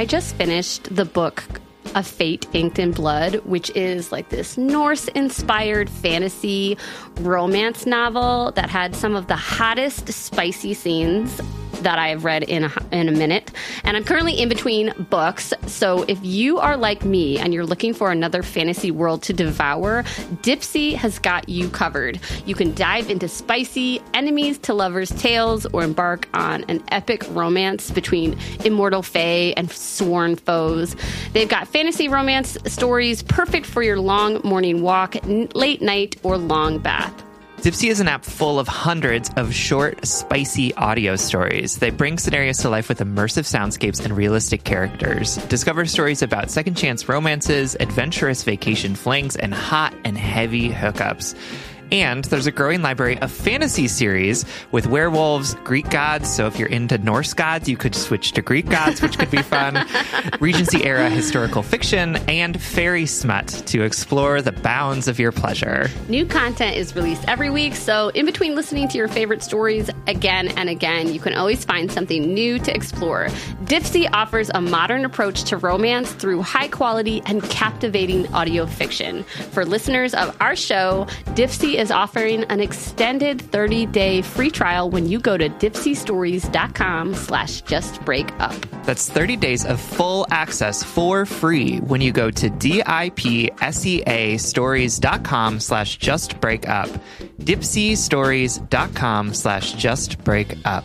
I just finished the book A Fate Inked in Blood, which is like this Norse inspired fantasy romance novel that had some of the hottest, spicy scenes that I've read in a, in a minute. And I'm currently in between books. So if you are like me and you're looking for another fantasy world to devour, Dipsea has got you covered. You can dive into spicy enemies to lovers tales or embark on an epic romance between immortal fae and sworn foes. They've got fantasy romance stories perfect for your long morning walk, late night, or long bath. Dipsea is an app full of hundreds of short, spicy audio stories. They bring scenarios to life with immersive soundscapes and realistic characters. Discover stories about second chance romances, adventurous vacation flings, and hot and heavy hookups. And there's a growing library of fantasy series with werewolves, Greek gods. So if you're into Norse gods, you could switch to Greek gods, which could be fun. Regency era historical fiction and fairy smut to explore the bounds of your pleasure. New content is released every week. So in between listening to your favorite stories again and again, you can always find something new to explore. Dipsea offers a modern approach to romance through high quality and captivating audio fiction. For listeners of our show, Dipsea is offering an extended 30-day free trial when you go to dipseastories.com slash justbreakup. That's 30 days of full access for free when you go to D-I-P-S-E-A stories.com slash just break justbreakup. dipseastories.com slash justbreakup.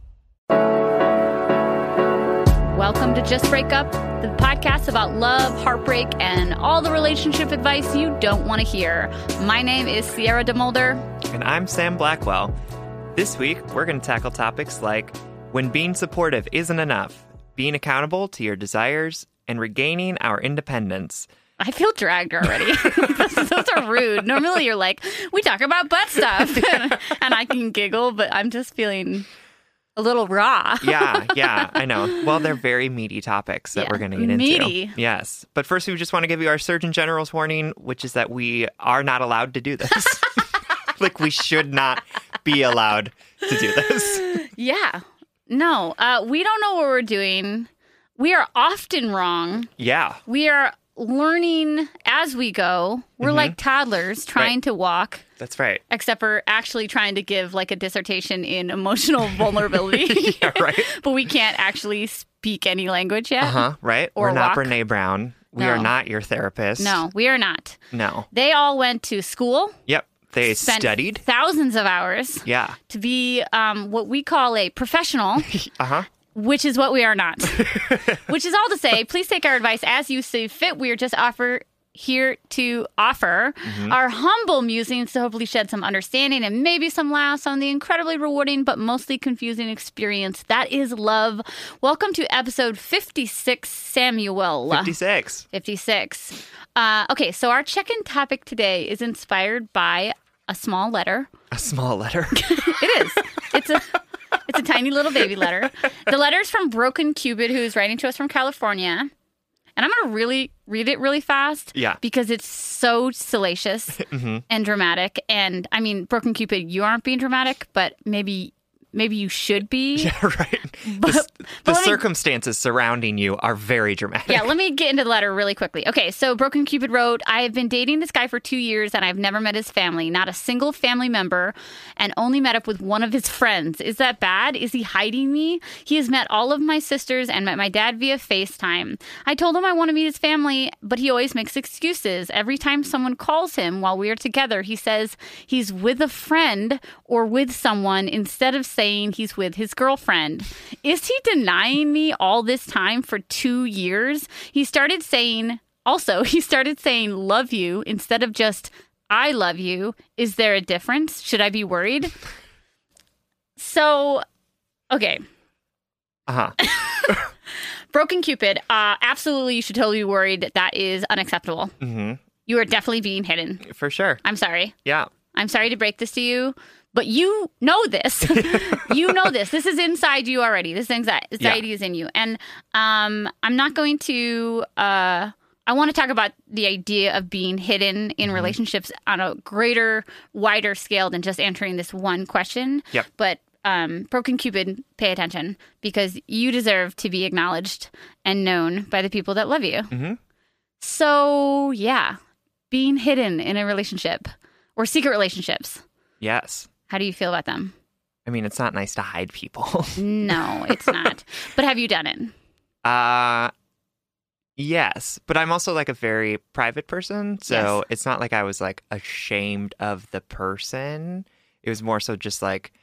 Welcome to Just Break Up, the podcast about love, heartbreak, and all the relationship advice you don't want to hear. My name is Sierra DeMulder. And I'm Sam Blackwell. This week, we're going to tackle topics like when being supportive isn't enough, being accountable to your desires, and regaining our independence. I feel dragged already. those, those are rude. Normally, you're like, we talk about butt stuff, and, and I can giggle, but I'm just feeling a little raw. yeah, yeah, I know. Well, they're very meaty topics that Yeah, we're going to get meaty. into. Yes. But first, we just want to give you our Surgeon General's warning, which is that we are not allowed to do this. like, we should not be allowed to do this. Yeah. No, uh, we don't know what we're doing. We are often wrong. Yeah. We are learning as we go. We're like toddlers trying Mm-hmm. Right. to walk. That's right. Except for actually trying to give like a dissertation in emotional vulnerability. Yeah, right. but we can't actually speak any language yet. Uh huh. Right. Or we're not walk. Brene Brown. We No. are not your therapist. No, we are not. No. They all went to school, Yep. They spent studied. thousands of hours Yeah. to be um, what we call a professional, Uh huh. Which is what we are not. which is all to say, please take our advice as you see fit. We are just offer here to offer Mm-hmm. our humble musings to hopefully shed some understanding and maybe some laughs on the incredibly rewarding but mostly confusing experience that is love. Welcome to episode 56, Samuel. 56. 56. Uh, okay, so our check in topic today is inspired by a small letter. A small letter. It is. It's a. It's a tiny little baby letter. The letter is from Broken Cupid, who's writing to us from California. And I'm going to really read it really fast. Yeah. Because it's so salacious mm-hmm. and dramatic. And I mean, Broken Cupid, you aren't being dramatic, but maybe maybe you should be. yeah, right. But- the me- circumstances surrounding you are very dramatic. Yeah, let me get into the letter really quickly. Okay, so Broken Cupid wrote, I have been dating this guy for two years and I've never met his family, not a single family member, and only met up with one of his friends. Is that bad? Is he hiding me? He has met all of my sisters and met my dad via FaceTime. I told him I want to meet his family, but he always makes excuses. Every time someone calls him while we are together, he says he's with a friend or with someone instead of saying he's with his girlfriend. Is he denying me all this time for two years? He started saying, also, he started saying love you instead of just I love you. Is there a difference? Should I be worried? So, okay. Uh huh. Broken Cupid, uh, absolutely, you should totally be worried. That is unacceptable. hmm You are definitely being hidden. For sure. I'm sorry. Yeah. I'm sorry to break this to you, but you know this. you know this. This is inside you already. This anxiety, anxiety is in you. And um, I'm not going to. Uh, I want to talk about the idea of being hidden in relationships on a greater, wider scale than just answering this one question. Yep. But um, Broken Cupid, pay attention because you deserve to be acknowledged and known by the people that love you. Mhm. So, yeah, being hidden in a relationship or secret relationships. Yes. How do you feel about them? I mean, it's not nice to hide people. No, it's not. but have you done it? Uh yes, but I'm also like a very private person, so Yes. it's not like I was like ashamed of the person. It was more so just like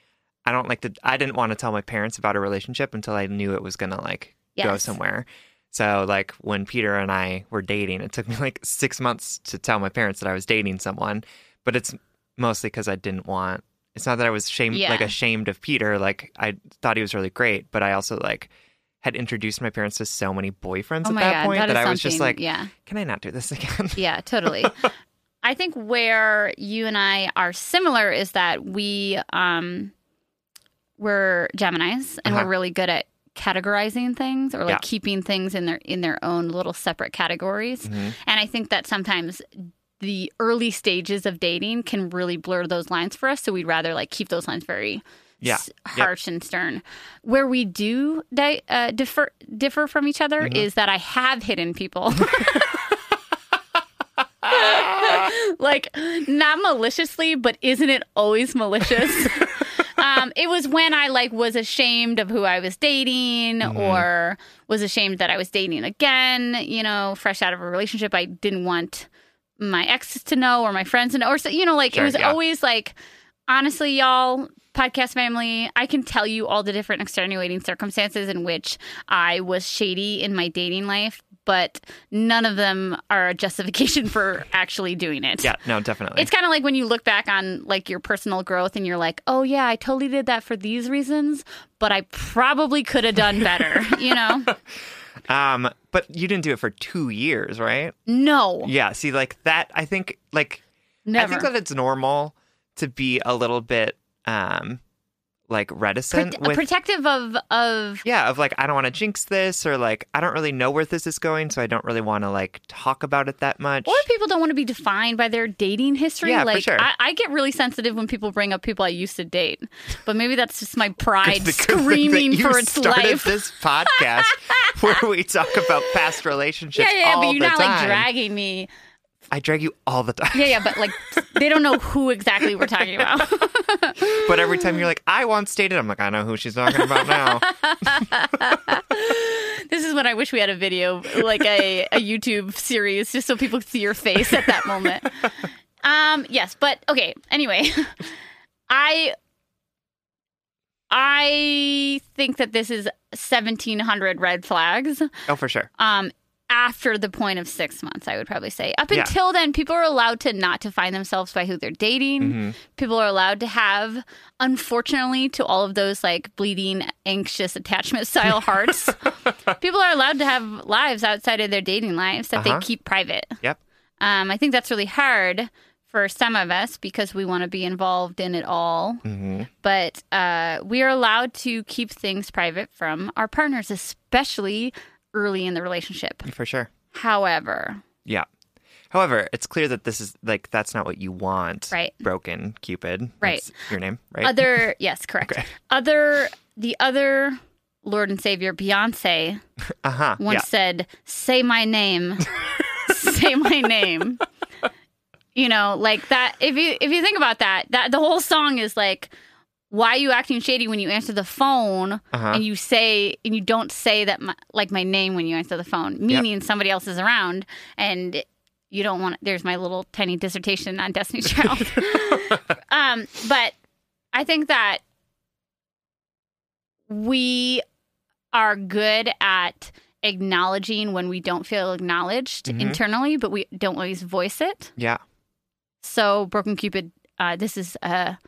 I don't like to I didn't want to tell my parents about a relationship until I knew it was going to like go somewhere. So like when Peter and I were dating, it took me like 6 months to tell my parents that I was dating someone, but it's mostly cuz I didn't want it's not that I was shame Yeah. like ashamed of Peter, like I thought he was really great, but I also like had introduced my parents to so many boyfriends Oh at that god, point that that, I was just like, yeah, can I not do this again? yeah, totally. I think where you and I are similar is that we um we're Gemini's and Uh-huh. we're really good at categorizing things or like Yeah. keeping things in their in their own little separate categories. Mhm. And I think that sometimes the early stages of dating can really blur those lines for us. So we'd rather like keep those lines very Yeah. s- harsh and stern. Where we do di- uh, differ differ from each other Mm-hmm. is that I have hidden people. like not maliciously, but isn't it always malicious? um, it was when I like was ashamed of who I was dating Mm-hmm. or was ashamed that I was dating again, you know, fresh out of a relationship. I didn't want my exes to know or my friends to know or so you know, like Sure, it was yeah. always like honestly, y'all, podcast family, I can tell you all the different extenuating circumstances in which I was shady in my dating life, but none of them are a justification for actually doing it. Yeah, no, definitely. It's kind of like when you look back on like your personal growth and you're like, "Oh yeah, I totally did that for these reasons, but I probably could have done better." you know? um, but you didn't do it for two years, right? No. Yeah. See, like that. I think, like, Never. I think that it's normal to be a little bit, um, like reticent Prote- with. protective of of yeah, of like I don't want to jinx this, or like I don't really know where this is going, so I don't really want to like talk about it that much. or people don't want to be defined by their dating history. Yeah, for like sure. I, I get really sensitive when people bring up people I used to date, but maybe that's just my pride The good thing that screaming you for its started life. This podcast where we talk about past relationships. yeah, yeah, all but you're not time. like dragging me. I drag you all the time. Yeah, yeah, but like they don't know who exactly we're talking about. But every time you're like, I once dated, I'm like, I know who she's talking about now. This is when I wish we had a video, like a, a YouTube series, just so people could see your face at that moment. Um, yes, but okay. Anyway, I I think that this is seventeen hundred red flags. oh, for sure. Um, after the point of six months, I would probably say. Up Yeah. until then, people are allowed to not define themselves by who they're dating. Mm-hmm. People are allowed to have, unfortunately, to all of those like bleeding, anxious attachment style hearts. people are allowed to have lives outside of their dating lives that Uh-huh. they keep private. Yep. Um, I think that's really hard for some of us because we want to be involved in it all. hmm But uh, we are allowed to keep things private from our partners, especially early in the relationship. For sure. However, Yeah. However, it's clear that this is like that's not what you want. Right. Broken Cupid. Right. That's your name, right? other yes, correct. Okay. Other the other Lord and Savior Beyonce uh huh. once Yeah. said, "Say my name, say my name." You know, like that. If you if you think about that, that the whole song is like, "Why are you acting shady when you answer the phone Uh-huh. and you say and you don't say that my, like my name when you answer the phone, meaning somebody else is around and." You don't want. There's my little tiny dissertation on destiny Child. um, but I think that we are good at acknowledging when we don't feel acknowledged Mhm. internally, but we don't always voice it. Yeah. So, Broken Cupid, uh, this is a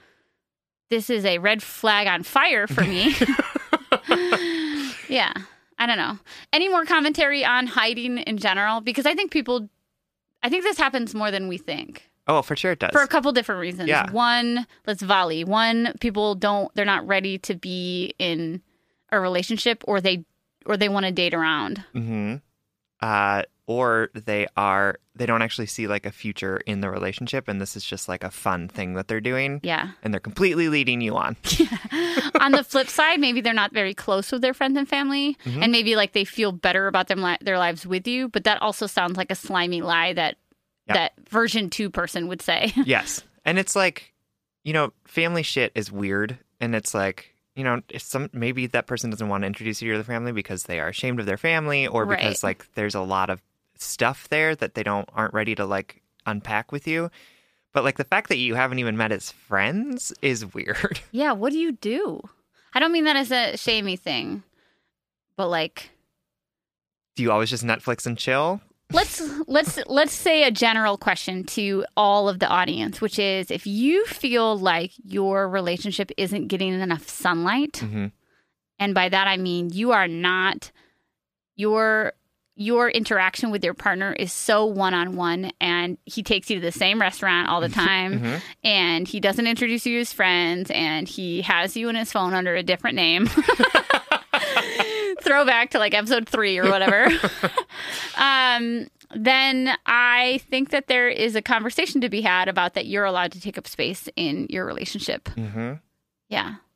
this is a red flag on fire for me. Yeah. I don't know. Any more commentary on hiding in general? Because I think people, I think this happens more than we think Oh, for sure it does. for a couple different reasons. Yeah. One, let's volley. One, people don't, they're not ready to be in a relationship or they, or they want to date around. hmm Uh, or they are they don't actually see like a future in the relationship, and this is just like a fun thing that they're doing, Yeah. and they're completely leading you on. on the flip side, maybe they're not very close with their friends and family, Mm-hmm. and maybe like they feel better about them li- their lives with you. But that also sounds like a slimy lie that Yeah. that version two person would say. yes, and it's like, you know, family shit is weird, and it's like. You know, some maybe that person doesn't want to introduce you to the family because they are ashamed of their family, or because Right. like there's a lot of stuff there that they don't aren't ready to like unpack with you. But like the fact that you haven't even met as friends is weird. yeah, what do you do? I don't mean that as a shamey thing, but like Do you always just Netflix and chill? let's let's let's say a general question to all of the audience, which is if you feel like your relationship isn't getting enough sunlight, hmm and by that I mean you are not your your interaction with your partner is so one on one, and he takes you to the same restaurant all the time, Mhm. and he doesn't introduce you to his friends, and he has you in his phone under a different name. Throwback to like episode three or whatever. um, then I think that there is a conversation to be had about that you're allowed to take up space in your relationship. hmm Yeah, Yep. I don't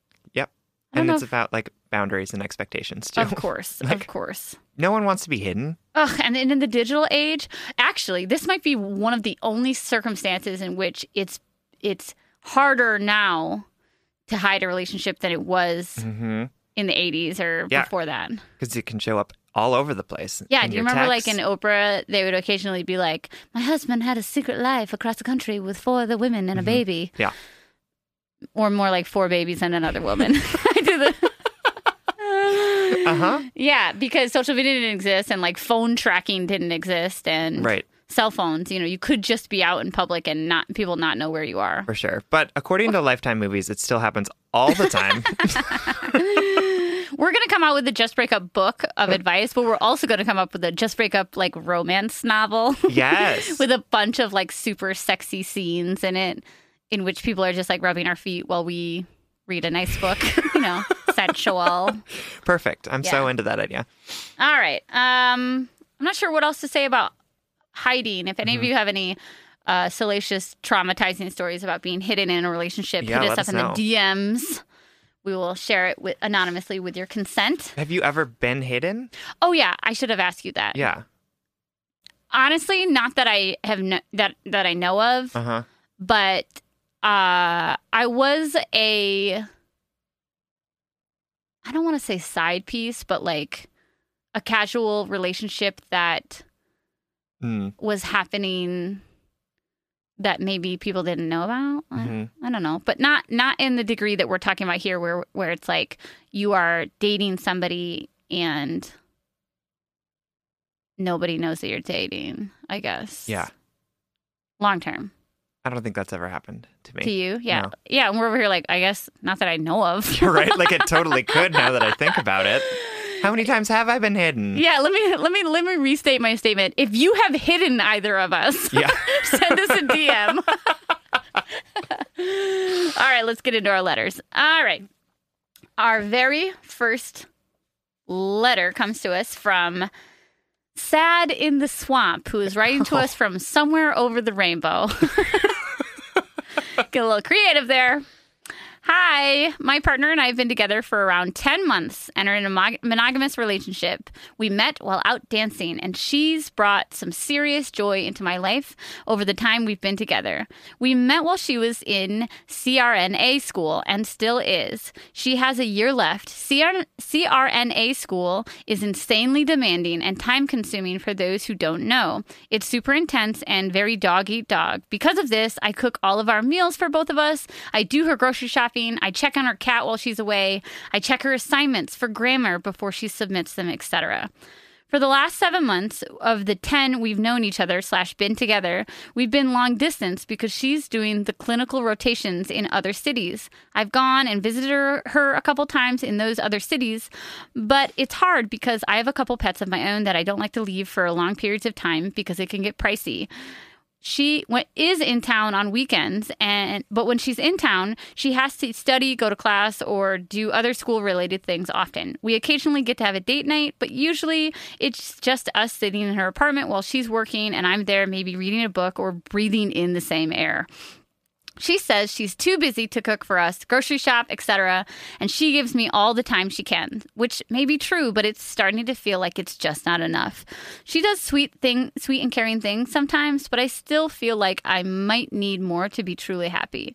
And it's if- about like boundaries and expectations too. of course, of course. No one wants to be hidden. Ugh, and in the digital age, actually, this might be one of the only circumstances in which it's it's harder now to hide a relationship than it was Mm-hmm. in the 80s or Yeah. before that. Because it can show up all over the place. Yeah, do you remember like in. Oprah, they would occasionally be like, "My husband had a secret life across the country with four other women and a baby," Yeah. or more like four babies and another woman. The. Uh huh. Yeah, because social media didn't exist and like phone tracking didn't exist and Right. cell phones, you know, you could just be out in public and not people not know where you are. For sure. But according to Lifetime movies, it still happens all the time. We're going to come out with a Just Break Up book of advice, but we're also going to come up with a Just Break Up like romance novel yes. with a bunch of like super sexy scenes in it in which people are just like rubbing our feet while we read a nice book, you know, sensual. Perfect. I'm so into that idea. All right. Um, I'm not sure what else to say about hiding. If any Mm-hmm. of you have any uh, salacious, traumatizing stories about being hidden in a relationship, Yeah, hit us up us in know. the DMs. We will share it with, anonymously with your consent. Have you ever been hidden? Oh yeah, I should have asked you that. Yeah. Honestly, not that I have no, that that I know of, Uh huh. but uh, I was a I don't want to say side piece, but like a casual relationship that Mm. was happening that maybe people didn't know about. I- Mhm. I don't know, but not not in the degree that we're talking about here, where where it's like you are dating somebody and nobody knows that you're dating. I guess. Yeah. Long term I don't think that's ever happened to me. to you, yeah, No. yeah. And we're over here like I guess not that I know of. You're right. Like it totally could now that I think about it. How many times have I been hidden? Yeah, let me let me let me restate my statement. If you have hidden either of us, Yeah. send us a DM. All right, let's get into our letters. All right. Our very first letter comes to us from Sad in the Swamp, who is writing to oh. us from somewhere over the rainbow. Get a little creative there. Hi, my partner and I have been together for around 10 months and are in a monogamous relationship. We met while out dancing, and she's brought some serious joy into my life over the time we've been together. We met while she was in CRNA school and still is. She has a year left. CR- CRNA school is insanely demanding and time consuming for those who don't know. It's super intense and very dog eat dog. Because of this, I cook all of our meals for both of us. I do her grocery shopping. I check on her cat while she's away. I check her assignments for grammar before she submits them, etc. For the last seven months of the 10 we've known each other slash been together, we've been long distance because she's doing the clinical rotations in other cities. I've gone and visited her, her a couple times in those other cities, but it's hard because I have a couple pets of my own that I don't like to leave for long periods of time because it can get pricey she went, is in town on weekends and but when she's in town she has to study go to class or do other school related things often. We occasionally get to have a date night but usually it's just us sitting in her apartment while she's working and i'm there maybe reading a book or breathing in the same air she says she's too busy to cook for us, grocery shop, etc., and she gives me all the time she can, which may be true, but it's starting to feel like it's just not enough. She does sweet thing, sweet and caring things sometimes, but I still feel like I might need more to be truly happy.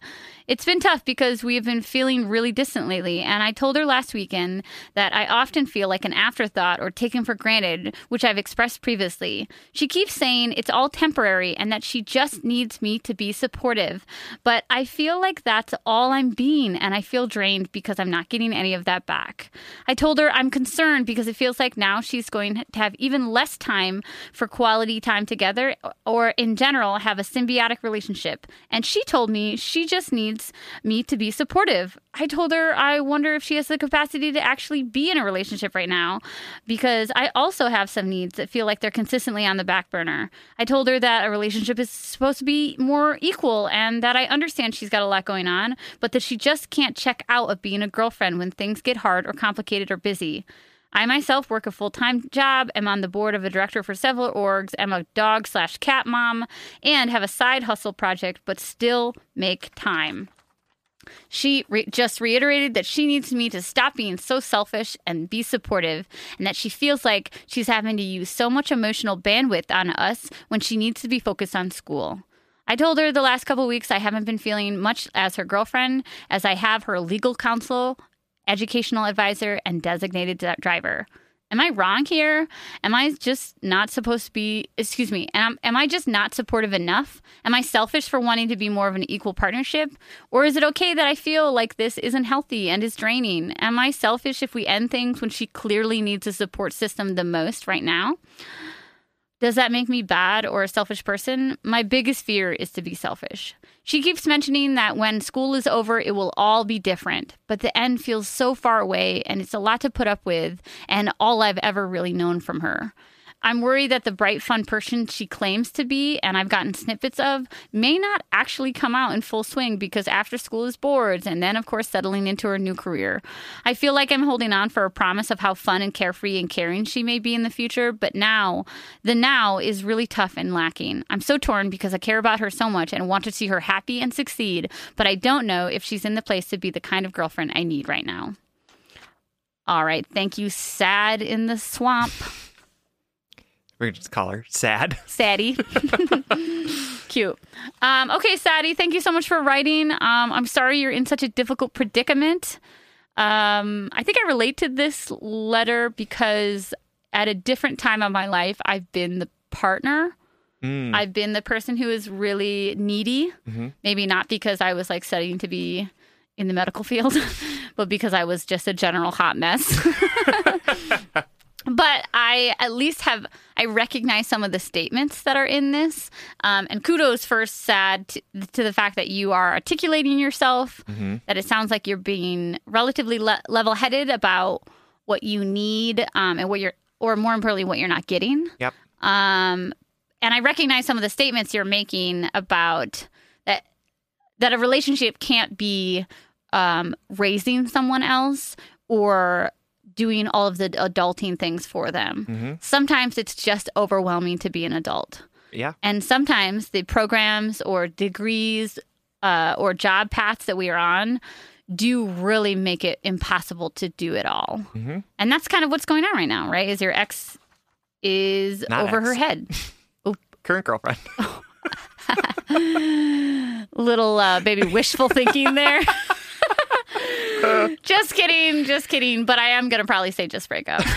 It's been tough because we have been feeling really distant lately, and I told her last weekend that I often feel like an afterthought or taken for granted, which I've expressed previously. She keeps saying it's all temporary and that she just needs me to be supportive, but I feel like that's all I'm being, and I feel drained because I'm not getting any of that back. I told her I'm concerned because it feels like now she's going to have even less time for quality time together, or in general, have a symbiotic relationship. And she told me she just needs me to be supportive. I told her I wonder if she has the capacity to actually be in a relationship right now because I also have some needs that feel like they're consistently on the back burner. I told her that a relationship is supposed to be more equal and that I understand she's got a lot going on, but that she just can't check out of being a girlfriend when things get hard or complicated or busy. I myself work a full time job, am on the board of a director for several orgs, am a dog slash cat mom, and have a side hustle project, but still make time. She re- just reiterated that she needs me to stop being so selfish and be supportive, and that she feels like she's having to use so much emotional bandwidth on us when she needs to be focused on school. I told her the last couple weeks I haven't been feeling much as her girlfriend, as I have her legal counsel educational advisor, and designated driver. Am I wrong here? Am I just not supposed to be, excuse me, am, am I just not supportive enough? Am I selfish for wanting to be more of an equal partnership? Or is it okay that I feel like this isn't healthy and is draining? Am I selfish if we end things when she clearly needs a support system the most right now? Does that make me bad or a selfish person? My biggest fear is to be selfish. She keeps mentioning that when school is over, it will all be different, but the end feels so far away and it's a lot to put up with and all I've ever really known from her. I'm worried that the bright, fun person she claims to be, and I've gotten snippets of, may not actually come out in full swing because after school is boards and then, of course, settling into her new career. I feel like I'm holding on for a promise of how fun and carefree and caring she may be in the future, but now, the now is really tough and lacking. I'm so torn because I care about her so much and want to see her happy and succeed, but I don't know if she's in the place to be the kind of girlfriend I need right now. All right. Thank you, Sad in the Swamp. We're gonna just call her Sad. Sadie. Cute. Um, okay, Sadie, thank you so much for writing. Um, I'm sorry you're in such a difficult predicament. Um, I think I relate to this letter because at a different time of my life, I've been the partner. Mm. I've been the person who is really needy. Mm-hmm. Maybe not because I was like studying to be in the medical field, but because I was just a general hot mess. But I at least have I recognize some of the statements that are in this, um, and kudos first, sad to, to, the fact that you are articulating yourself. Mm-hmm. That it sounds like you're being relatively le- level-headed about what you need um, and what you're, or more importantly, what you're not getting. Yep. Um, and I recognize some of the statements you're making about that that a relationship can't be um, raising someone else or doing all of the adulting things for them. Mm-hmm. Sometimes it's just overwhelming to be an adult. Yeah. And sometimes the programs or degrees uh, or job paths that we are on do really make it impossible to do it all. Mm-hmm. And that's kind of what's going on right now, right? Is your ex is Not over ex. her head. Current girlfriend. Little uh, baby wishful thinking there. just kidding, just kidding. But I am gonna probably say just break up.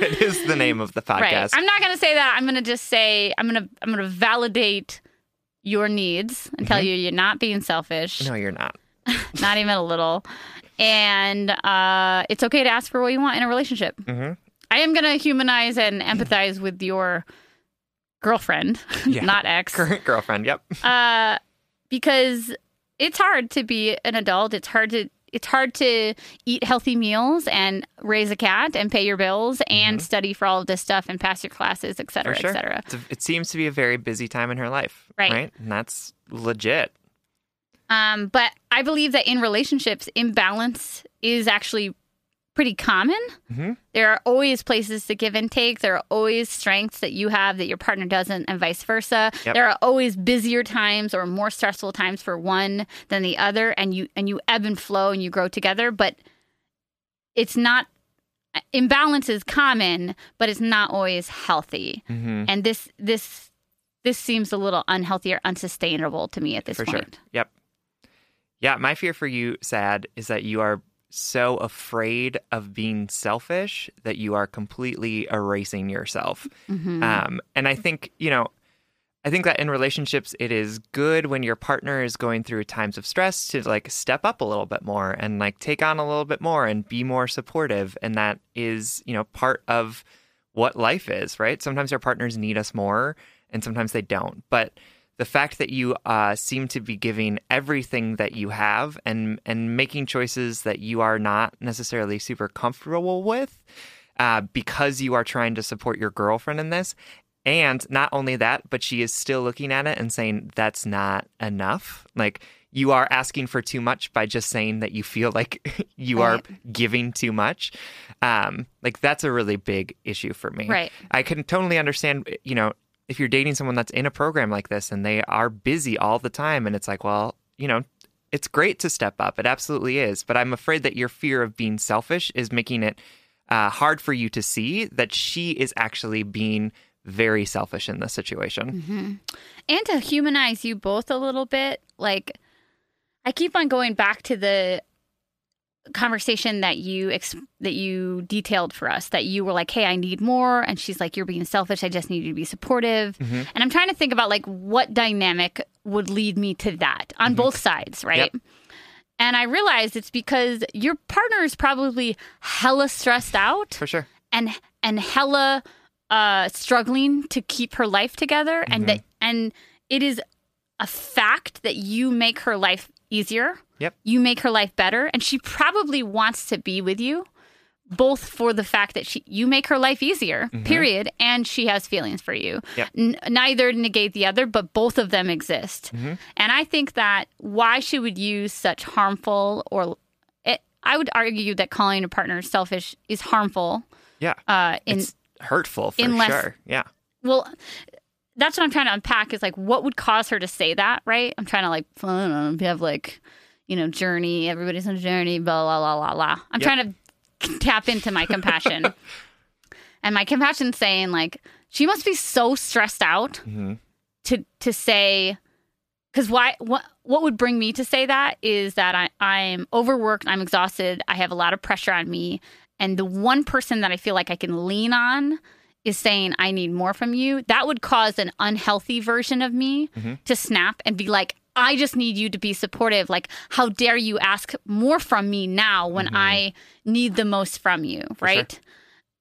it is the name of the podcast. Right. I'm not gonna say that. I'm gonna just say I'm gonna I'm gonna validate your needs and tell you you're not being selfish, no, you're not. not even a little. And uh, it's okay to ask for what you want in a relationship. Mhm. I I am gonna humanize and empathize with your girlfriend, Yeah. not ex, Current girlfriend. Yep. uh, because it's hard to be an adult. It's hard to it's hard to eat healthy meals and raise a cat and pay your bills and study for all of this stuff and pass your classes, et cetera, Mm-hmm. Sure. et cetera. A- it seems to be a very busy time in her life. Right. Right. And that's legit. Um, but I believe that in relationships, imbalance is actually pretty common. Mhm. There are always places to give and take. There are always strengths that you have that your partner doesn't, and vice versa. Yep. There are always busier times or more stressful times for one than the other, and you and you ebb and flow and you grow together. But it's not imbalance is common, but it's not always healthy. Mm-hmm. And this this this seems a little unhealthy or unsustainable to me at this point. for sure. Yep. Yeah, my fear for you, Sad, is that you are so afraid of being selfish that you are completely erasing yourself. Mm-hmm. Um, and I think, you know, I think that in relationships, it is good when your partner is going through times of stress to like step up a little bit more and like take on a little bit more and be more supportive. And that is, you know, part of what life is, right? Sometimes our partners need us more and sometimes they don't. But the fact that you uh, seem to be giving everything that you have and and making choices that you are not necessarily super comfortable with uh, because you are trying to support your girlfriend in this and not only that but she is still looking at it and saying that's not enough like you are asking for too much by just saying that you feel like you are Right. giving too much um like that's a really big issue for me Right. i can totally understand you know if you're dating someone that's in a program like this and they are busy all the time and it's like well you know it's great to step up. It absolutely is. But i'm afraid that your fear of being selfish is making it uh, hard for you to see that she is actually being very selfish in this situation. And to humanize you both a little bit like i keep on going back to the conversation that you ex- that you detailed for us that you were like hey i need more and she's like you're being selfish. I just need you to be supportive. Mm-hmm. and i'm trying to think about like what dynamic would lead me to that on both sides right? Yep. and i realized it's because your partner is probably hella stressed out for sure. and and hella uh struggling to keep her life together and that and it is a fact that you make her life easier Yep. you make her life better and she probably wants to be with you both for the fact that she you make her life easier period and she has feelings for you. Yep. N- neither negate the other but both of them exist. And i think that why she would use such harmful or it, i would argue that calling a partner selfish is harmful yeah. uh in it's hurtful for unless- sure. Yeah. Well, that's what I'm trying to unpack is like what would cause her to say that, right? I'm trying to like, I don't know, have like, you know, journey, everybody's on a journey, blah, blah, blah, blah, blah. I'm Yep. trying to tap into my compassion. and my compassion's saying like, she must be so stressed out mm-hmm. to to say because why what what would bring me to say that is that I, I'm overworked, I'm exhausted, I have a lot of pressure on me. And the one person that I feel like I can lean on is saying, I need more from you. That would cause an unhealthy version of me mm-hmm. to snap and be like, I just need you to be supportive. Like, how dare you ask more from me now when mm-hmm. I need the most from you, right?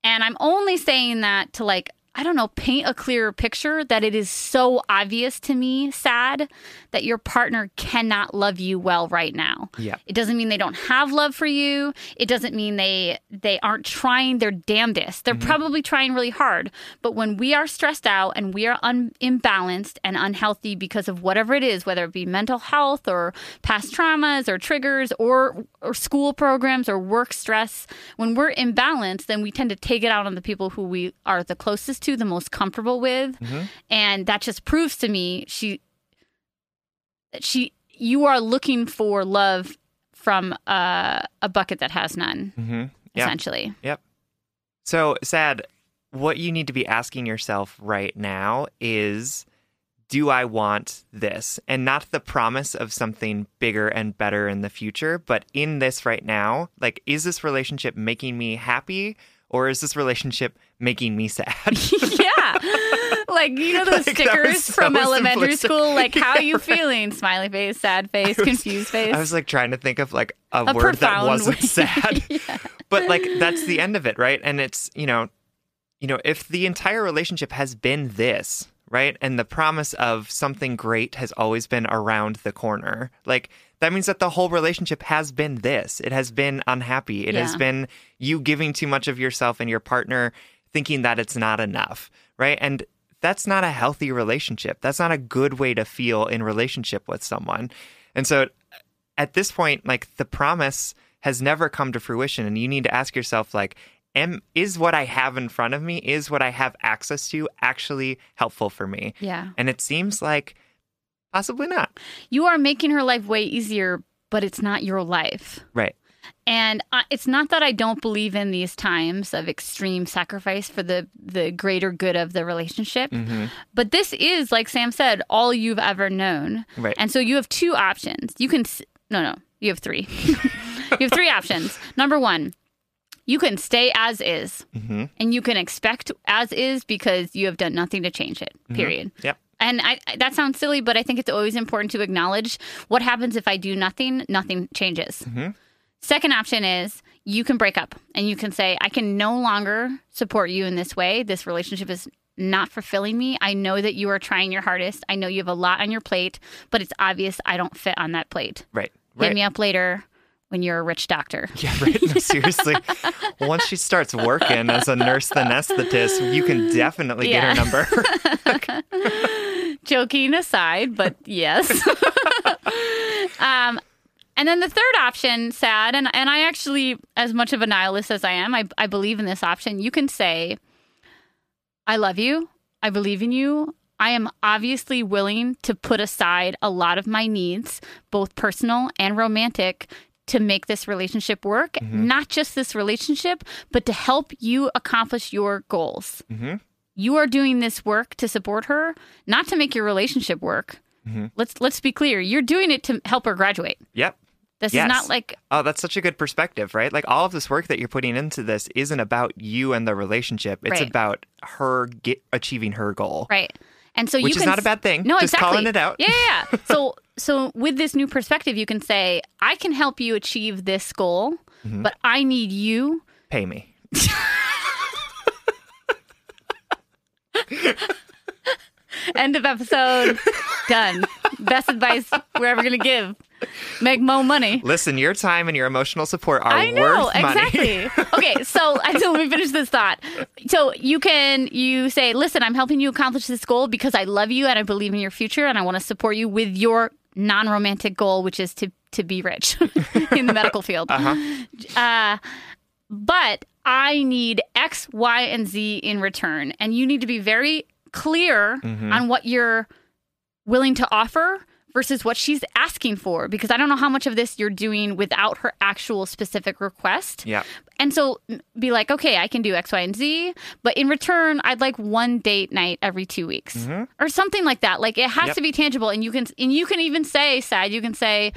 And I'm only saying that to like, I don't know, paint a clearer picture that it is so obvious to me, sad, that your partner cannot love you well right now. Yeah. It doesn't mean they don't have love for you. It doesn't mean they they aren't trying their damnedest. They're mm-hmm. probably trying really hard. But when we are stressed out and we are un- imbalanced and unhealthy because of whatever it is, whether it be mental health or past traumas or triggers or or school programs or work stress, when we're imbalanced, then we tend to take it out on the people who we are the closest to, the most comfortable with. And that just proves to me she she you are looking for love from uh, a bucket that has none, mm-hmm. yeah essentially. Yep. So, sad, what you need to be asking yourself right now is do I want this? And not the promise of something bigger and better in the future, but in this right now, like, is this relationship making me happy or is this relationship making me sad? yeah. Like, you know those Like, was stickers from elementary simplistic. school? Like, how Yeah, you feeling? Smiley face, sad face, confused face. I was like trying to think of like a, A word that wasn't way. sad. But like that's the end of it, right? And it's, you know, you know, if the entire relationship has been this, right? And the promise of something great has always been around the corner. Like that means that the whole relationship has been this. It has been unhappy. It has been you giving too much of yourself and your partner thinking that it's not enough, right? And that's not a healthy relationship. That's not a good way to feel in relationship with someone. And so at this point, like the promise has never come to fruition, and you need to ask yourself, like, am is what I have in front of me, is what I have access to actually helpful for me? Yeah. And it seems like possibly not. You are making her life way easier, but it's not your life. Right. And it's not that I don't believe in these times of extreme sacrifice for the the greater good of the relationship, Mm-hmm. but this is, like Sam said, all you've ever known. Right. And so you have two options. You can no no you have three. you have three options. Number one, you can stay as is, Mm-hmm. and you can expect as is because you have done nothing to change it. Period. Yep. And I, I- that sounds silly, but I think it's always important to acknowledge what happens if I do nothing, nothing changes. Second option is you can break up and you can say, I can no longer support you in this way. This relationship is not fulfilling me. I know that you are trying your hardest. I know you have a lot on your plate, but it's obvious I don't fit on that plate. Right. Hit me up later when you're a rich doctor. Yeah, right. No, seriously. Once she starts working as a nurse anesthetist, you can definitely Yeah. get her number. joking aside, but yes. um, and then the third option, sad, and, and I actually, as much of a nihilist as I am, I, I believe in this option. You can say, I love you. I believe in you. I am obviously willing to put aside a lot of my needs, both personal and romantic, to make this relationship work. Mm-hmm. Not just this relationship, but to help you accomplish your goals. Mm-hmm. You are doing this work to support her, not to make your relationship work. Mm-hmm. Let's let's be clear. You're doing it to help her graduate. yep. This Yes. is not like Oh, that's such a good perspective, right? Like all of this work that you're putting into this isn't about you and the relationship. It's Right. about her get, achieving her goal. right. And so you Which you is can not a bad thing. No, Just exactly. calling it out. Yeah, yeah. yeah. so so with this new perspective, you can say, I can help you achieve this goal, Mm-hmm. but I need you Pay me. End of episode. Done. Best advice we're ever gonna give. Make more money. Listen, your time and your emotional support are I know worth money. exactly. okay, so until let me finish this thought. So you can you say, listen, I'm helping you accomplish this goal because I love you and I believe in your future and I want to support you with your non-romantic goal, which is to to be rich in the medical field. Uh-huh. but I need X, Y, and Z in return, and you need to be very clear on what you're willing to offer versus what she's asking for because I don't know how much of this you're doing without her actual specific request. Yeah. And so be like, okay, I can do X, Y, and Z, but in return, I'd like one date night every two weeks mm-hmm. or something like that. Like it has Yep. to be tangible, and you can and you can even say, sad, you can say,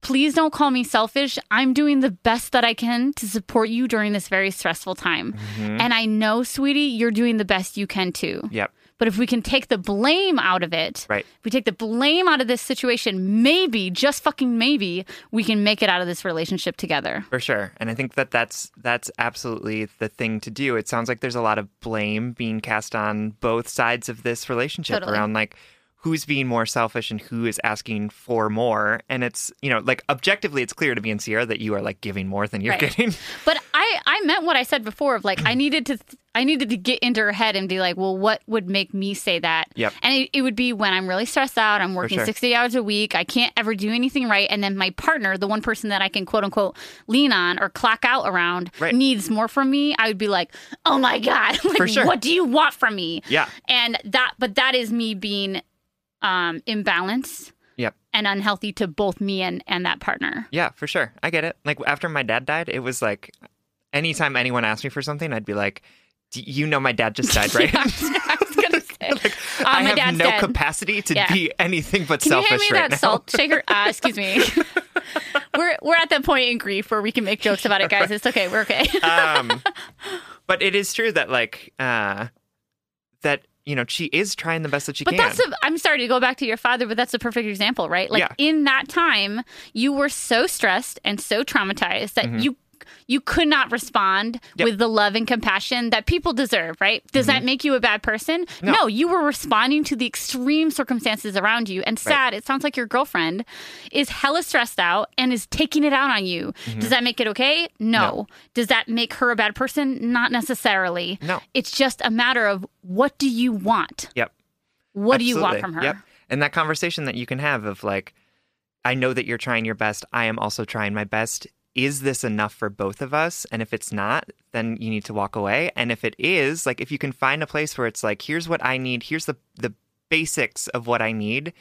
please don't call me selfish. I'm doing the best that I can to support you during this very stressful time, mm-hmm. and I know, sweetie, you're doing the best you can too. Yep. But if we can take the blame out of it, Right. if we take the blame out of this situation, maybe, just fucking maybe, we can make it out of this relationship together. For sure. And I think that that's that's absolutely the thing to do. It sounds like there's a lot of blame being cast on both sides of this relationship Totally. around like who's being more selfish and who is asking for more. And it's, you know, like objectively it's clear to me and Sierra that you are like giving more than you're Right. getting. But I, I meant what I said before of like I needed to I needed to get into her head and be like, well, what would make me say that? Yep. And it, it would be when I'm really stressed out, I'm working sure. 60 hours a week, I can't ever do anything right, and then my partner, the one person that I can quote unquote lean on or clock out around, Right. needs more from me. I would be like, oh my god, like, For sure. what do you want from me? Yeah. And that, but that is me being um imbalanced Yep. and unhealthy to both me and and that partner. Yeah, for sure. I get it. Like after my dad died, it was like anytime anyone asked me for something, I'd be like, "D- you know my dad just died, right? I was gonna say, uh, I have no dead. capacity to Yeah. be anything but Can you hand me right that now. salt shaker? Uh, excuse me. we're we're at that point in grief where we can make jokes about it, guys. It's okay. We're okay. um, but it is true that like uh, that you know she is trying the best that she but can. But that's a, I'm sorry to go back to your father, but that's a perfect example, right? Like Yeah. in that time, you were so stressed and so traumatized that Mm-hmm. you you could not respond Yep. with the love and compassion that people deserve, right? Does that make you a bad person? Mm-hmm. No. you were responding to the extreme circumstances around you. And sad, it sounds like your girlfriend is hella stressed out and is taking it out on you. Does that make it okay? No. Mm-hmm. No. Does that make her a bad person? Not necessarily. No. It's just a matter of what do you want? Yep. What do you want from her? Yep. And that conversation that you can have of like, I know that you're trying your best. I am also trying my best. Is this enough for both of us? And if it's not, then you need to walk away. And if it is, like if you can find a place where it's like, here's what I need, here's the the basics of what I need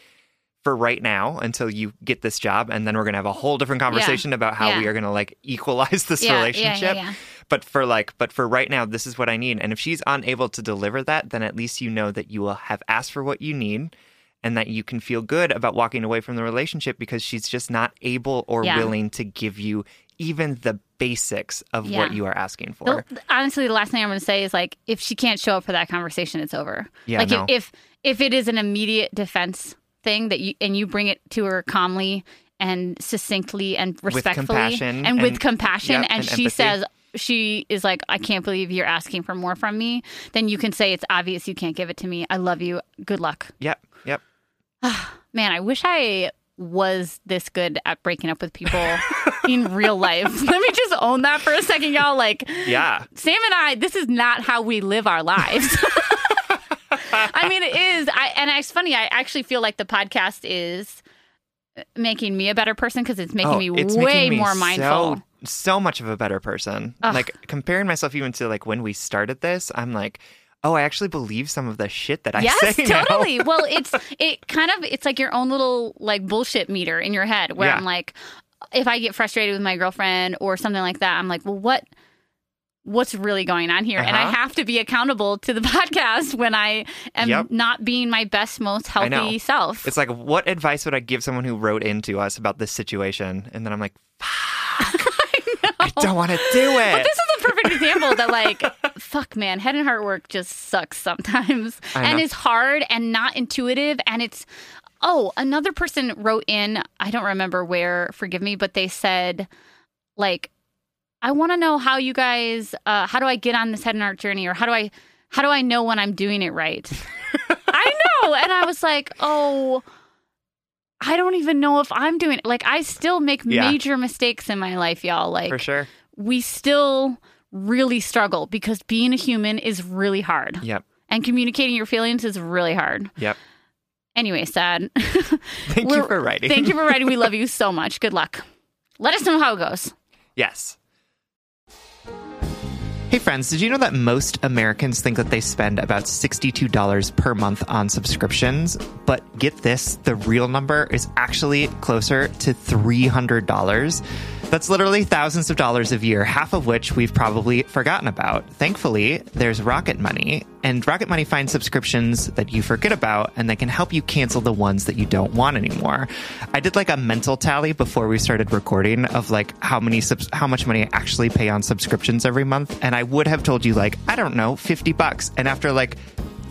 for right now until you get this job, and then we're gonna have a whole different conversation about how we are gonna like equalize this Yeah, yeah, yeah, relationship. yeah. But for like, but for right now, this is what I need. And if she's unable to deliver that, then at least you know that you will have asked for what you need and that you can feel good about walking away from the relationship because she's just not able or Yeah. willing to give you even the basics of Yeah. what you are asking for. The- honestly, the last thing I'm going to say is like, if she can't show up for that conversation, it's over. Yeah, like no. if, if if it is an immediate defense thing that you and you bring it to her calmly and succinctly and respectfully compassion and, with compassion, yep, and, and she empathy. says she is like, I can't believe you're asking for more from me. Then you can say it's obvious you can't give it to me. I love you. Good luck. Yep, yep. Man, I wish I was this good at breaking up with people in real life. Let me just own that for a second, y'all. Like, Yeah. Sam and I, this is not how we live our lives. I mean, it is. I and it's funny. I actually feel like the podcast is making me a better person because it's making Oh, me it's way making me more mindful. So, so much of a better person. Ugh. Like comparing myself even to like when we started this, I'm like, oh, I actually believe some of the shit that I Yes, say now. totally. well, it's it kind of it's like your own little like bullshit meter in your head where Yeah. I'm like, if I get frustrated with my girlfriend or something like that, I'm like, well, what what's really going on here? And I Uh-huh. have to be accountable to the podcast when I am Yep. not being my best, most healthy self. It's like, what advice would I give someone who wrote into us about this situation? And then I'm like, fuck, I, don't want to do it. But this is a perfect example that, like, fuck, man, head and heart work just sucks sometimes, and is hard and not intuitive, and it's. Oh, another person wrote in. I don't remember where. Forgive me, but they said, like, I want to know how you guys. Uh, how do I get on this head and heart journey, or how do I, how do I know when I'm doing it right? I know, and I was like, oh. I don't even know if I'm doing it. Like I still make Yeah. major mistakes in my life, y'all. Like For sure. we still really struggle because being a human is really hard. Yep. And communicating your feelings is really hard. Yep. Anyway, sad. Thank you for writing. Thank you for writing. We love you so much. Good luck. Let us know how it goes. Yes. Hey friends, did you know that most Americans think that they spend about $62 per month on subscriptions? But get this, the real number is actually closer to $300. That's literally thousands of dollars a year, half of which we've probably forgotten about. Thankfully, there's Rocket Money, and Rocket Money finds subscriptions that you forget about and that can help you cancel the ones that you don't want anymore. I did like a mental tally before we started recording of like how many subs- how much money I actually pay on subscriptions every month, and I would have told you like I don't know, 50 bucks. And after like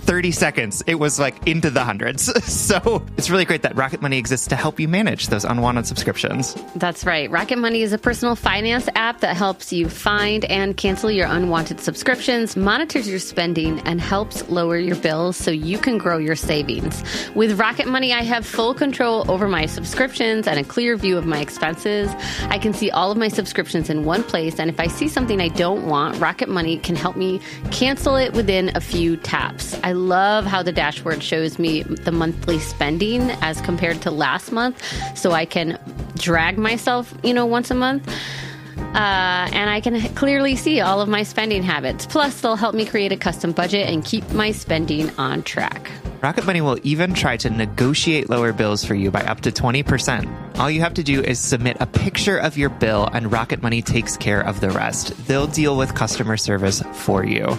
30 seconds, it was like into the hundreds. So it's really great that Rocket Money exists to help you manage those unwanted subscriptions. That's right. Rocket Money is a personal finance app that helps you find and cancel your unwanted subscriptions, monitors your spending, and helps lower your bills so you can grow your savings. With Rocket Money, I have full control over my subscriptions and a clear view of my expenses. I can see all of my subscriptions in one place, and if I see something I don't want, Rocket Money can help me cancel it within a few taps. I love how the dashboard shows me the monthly spending as compared to last month, so I can drag myself, you know, once a month. Uh, and I can clearly see all of my spending habits. Plus, they'll help me create a custom budget and keep my spending on track. Rocket Money will even try to negotiate lower bills for you by up to 20%. All you have to do is submit a picture of your bill, and Rocket Money takes care of the rest. They'll deal with customer service for you.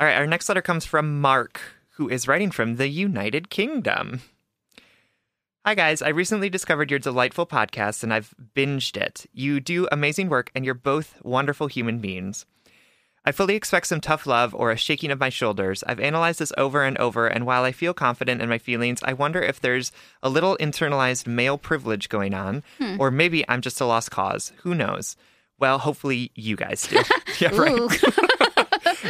All right, our next letter comes from Mark, who is writing from the United Kingdom. Hi, guys. I recently discovered your delightful podcast and I've binged it. You do amazing work and you're both wonderful human beings. I fully expect some tough love or a shaking of my shoulders. I've analyzed this over and over, and while I feel confident in my feelings, I wonder if there's a little internalized male privilege going on, hmm. or maybe I'm just a lost cause. Who knows? Well, hopefully you guys do. yeah, right.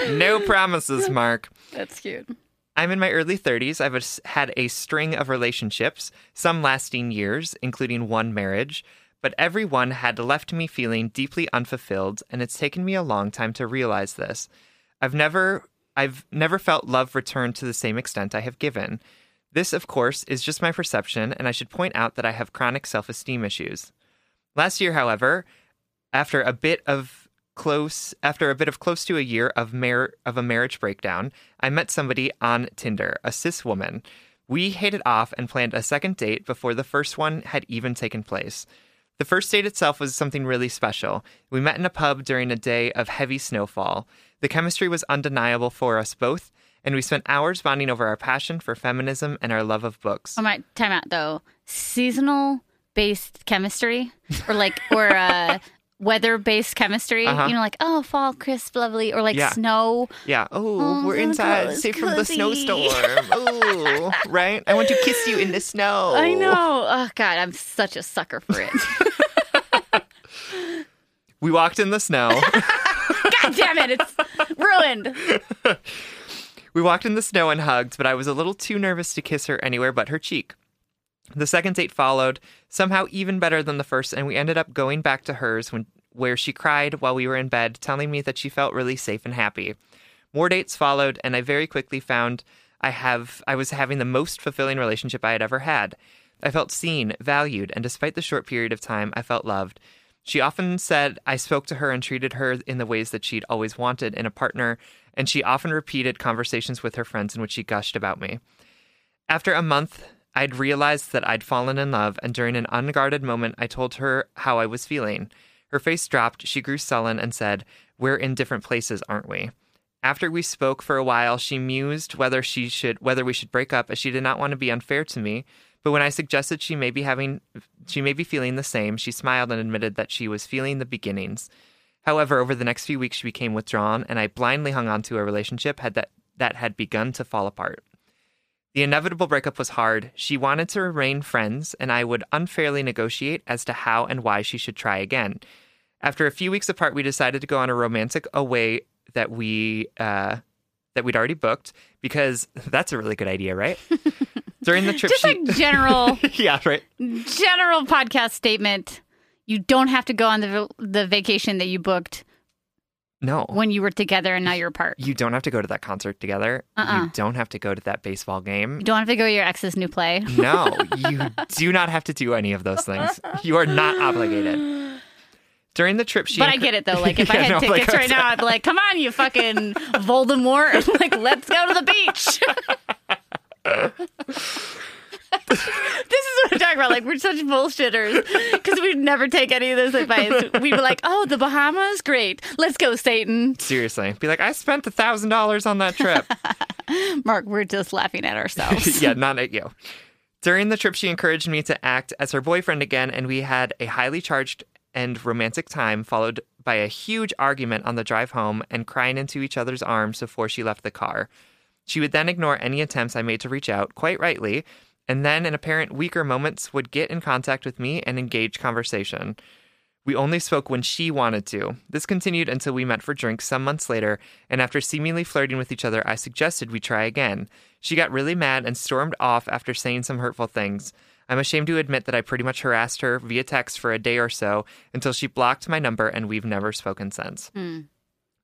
no promises, Mark. That's cute. I'm in my early 30s. I've had a string of relationships, some lasting years, including one marriage, but every one had left me feeling deeply unfulfilled, and it's taken me a long time to realize this. I've never I've never felt love return to the same extent I have given. This, of course, is just my perception, and I should point out that I have chronic self-esteem issues. Last year, however, after a bit of close after a bit of close to a year of mar- of a marriage breakdown, I met somebody on Tinder, a cis woman. We hit it off and planned a second date before the first one had even taken place. The first date itself was something really special. We met in a pub during a day of heavy snowfall. The chemistry was undeniable for us both, and we spent hours bonding over our passion for feminism and our love of books. Oh my time out though. Seasonal based chemistry or like or uh weather based chemistry. Uh-huh. You know, like oh fall crisp, lovely, or like Yeah. snow. Yeah. Oh, Oh, we're inside, safe from the snowstorm. Oh, right. I want to kiss you in the snow. I know. Oh god, I'm such a sucker for it. We walked in the snow. god damn it, it's ruined. we walked in the snow and hugged, but I was a little too nervous to kiss her anywhere but her cheek. The second date followed, somehow even better than the first, and we ended up going back to hers when where she cried while we were in bed, telling me that she felt really safe and happy. More dates followed, and I very quickly found I have I was having the most fulfilling relationship I had ever had. I felt seen, valued, and despite the short period of time, I felt loved. She often said I spoke to her and treated her in the ways that she'd always wanted in a partner, and she often repeated conversations with her friends in which she gushed about me. After a month, I'd realized that I'd fallen in love, and during an unguarded moment, I told her how I was feeling. Her face dropped, she grew sullen, and said, We're in different places, aren't we? After we spoke for a while, she mused whether she should whether we should break up as she did not want to be unfair to me. But when I suggested she may be having she may be feeling the same, she smiled and admitted that she was feeling the beginnings. However, over the next few weeks she became withdrawn and I blindly hung on to a relationship had that, that had begun to fall apart. The inevitable breakup was hard. She wanted to remain friends, and I would unfairly negotiate as to how and why she should try again. After a few weeks apart, we decided to go on a romantic away that we uh, that we'd already booked because that's a really good idea, right? During the trip, Just she like general yeah, right. general podcast statement. You don't have to go on the the vacation that you booked No, when you were together and now you're apart. you don't have to go to that concert together. Uh-uh. You don't have to go to that baseball game. You don't have to go to your ex's new play. No, you do not have to do any of those things. You are not obligated. During the trip, she But I get it though. Like if I had no, tickets I right now, I'd be like, "Come on, you fucking Voldemort! like, let's go to the beach." talking about. Like we're such bullshitters because we'd never take any of this advice. We'd be like, "Oh, the Bahamas, great. Let's go, Satan." Seriously, be like, I spent a thousand dollars on that trip. Mark, we're just laughing at ourselves. yeah, not at you. During the trip, she encouraged me to act as her boyfriend again, and we had a highly charged and romantic time, followed by a huge argument on the drive home and crying into each other's arms before she left the car. She would then ignore any attempts I made to reach out, quite rightly, and then, in apparent weaker moments, would get in contact with me and engage conversation. We only spoke when she wanted to. This continued until we met for drinks some months later, and after seemingly flirting with each other, I suggested we try again. She got really mad and stormed off after saying some hurtful things. I'm ashamed to admit that I pretty much harassed her via text for a day or so until she blocked my number, and we've never spoken since. Hmm.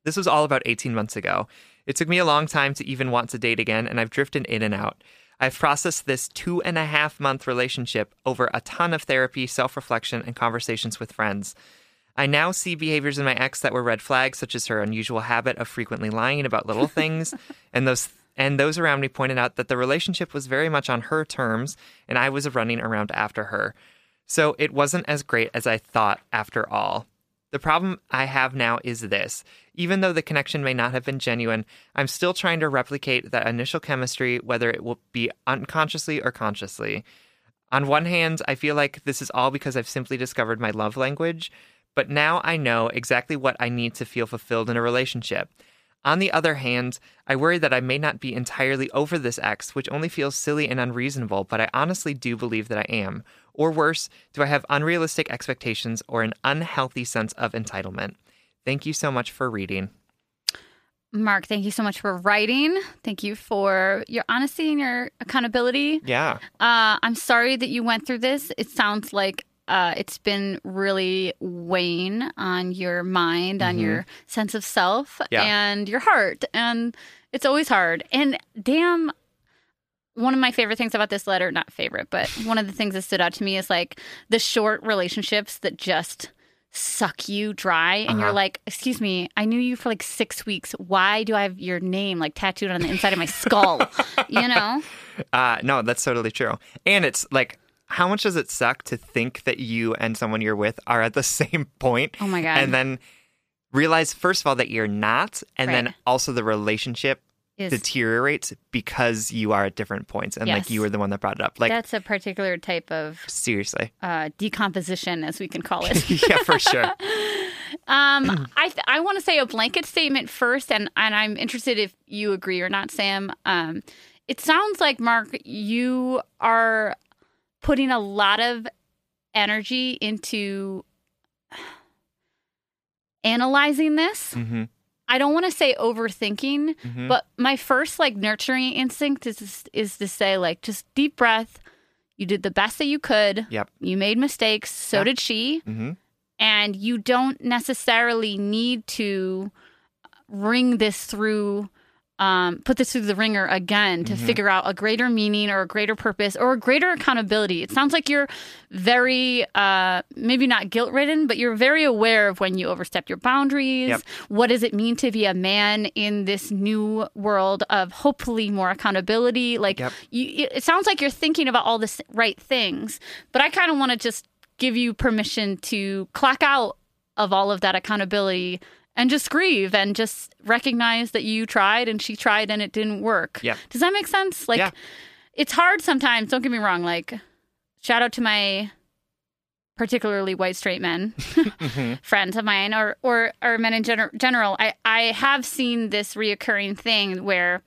This was all about 18 months ago. It took me a long time to even want to date again, and I've drifted in and out. I've processed this two and a half month relationship over a ton of therapy, self reflection, and conversations with friends. I now see behaviors in my ex that were red flags, such as her unusual habit of frequently lying about little things, and those and those around me pointed out that the relationship was very much on her terms, and I was running around after her. So it wasn't as great as I thought after all. The problem I have now is this Even though the connection may not have been genuine, I'm still trying to replicate that initial chemistry, whether it will be unconsciously or consciously. On one hand, I feel like this is all because I've simply discovered my love language, but now I know exactly what I need to feel fulfilled in a relationship. On the other hand, I worry that I may not be entirely over this ex, which only feels silly and unreasonable, but I honestly do believe that I am. Or worse, do I have unrealistic expectations or an unhealthy sense of entitlement? Thank you so much for reading. Mark, thank you so much for writing. Thank you for your honesty and your accountability. Yeah. Uh, I'm sorry that you went through this. It sounds like uh, it's been really weighing on your mind, on your sense of self, Yeah. and your heart. And it's always hard. And damn, one of my favorite things about this letter, not favorite, but one of the things that stood out to me is like the short relationships that just suck you dry and you're Uh-huh. like excuse me i knew you for like six weeks why do i have your name like tattooed on the inside of my skull you know Uh, no, that's totally true. And it's like, how much does it suck to think that you and someone you're with are at the same point? Oh my God. And then realize, first of all, that you're not, and Right. then also the relationship Is- deteriorates because you are at different points, and like you were the one that brought it up. Like that's a particular type of seriously, uh, decomposition as we can call it yeah, for sure. Um, I th- I want to say a blanket statement first, and and I'm interested if you agree or not, Sam. Um, it sounds like Mark, you are putting a lot of energy into analyzing this. hmm I don't want to say overthinking, Mhm. but my first like nurturing instinct is is to say like just deep breath. You did the best that you could. Yep. You made mistakes. So Yeah. did she hmm and you don't necessarily need to ring this through um, put this through the ringer again to figure out a greater meaning or a greater purpose or a greater accountability it sounds like you're very uh, maybe not guilt ridden but you're very aware of when you overstep your boundaries Yep. what does it mean to be a man in this new world of hopefully more accountability like Yep. you, it sounds like you're thinking about all the right things but i kind of want to just give you permission to clock out of all of that accountability and just grieve and just recognize that you tried and she tried and it didn't work. Yeah. Does that make sense? Like Yeah. it's hard sometimes, don't get me wrong, like shout out to my particularly white straight men friends of mine or or or men in gener- general. I I have seen this reoccurring thing where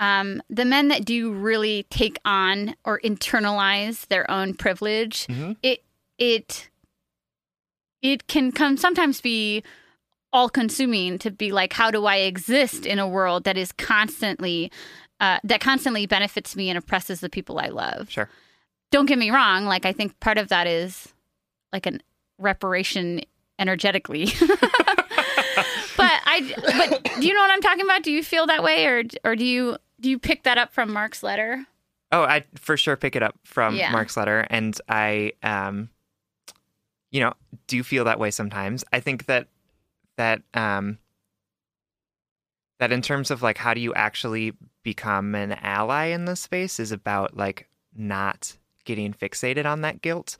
um, the men that do really take on or internalize their own privilege, Mhm. it it it can come sometimes be all consuming to be like, how do I exist in a world that is constantly uh, that constantly benefits me and oppresses the people I love? Sure. Don't get me wrong. Like I think part of that is like an reparation energetically. but I but do you know what I'm talking about? Do you feel that way or or do you do you pick that up from Mark's letter? Oh, I for sure pick it up from Yeah. Mark's letter, and I, um, you know, do feel that way sometimes. I think that that um, that in terms of like how do you actually become an ally in this space is about like not getting fixated on that guilt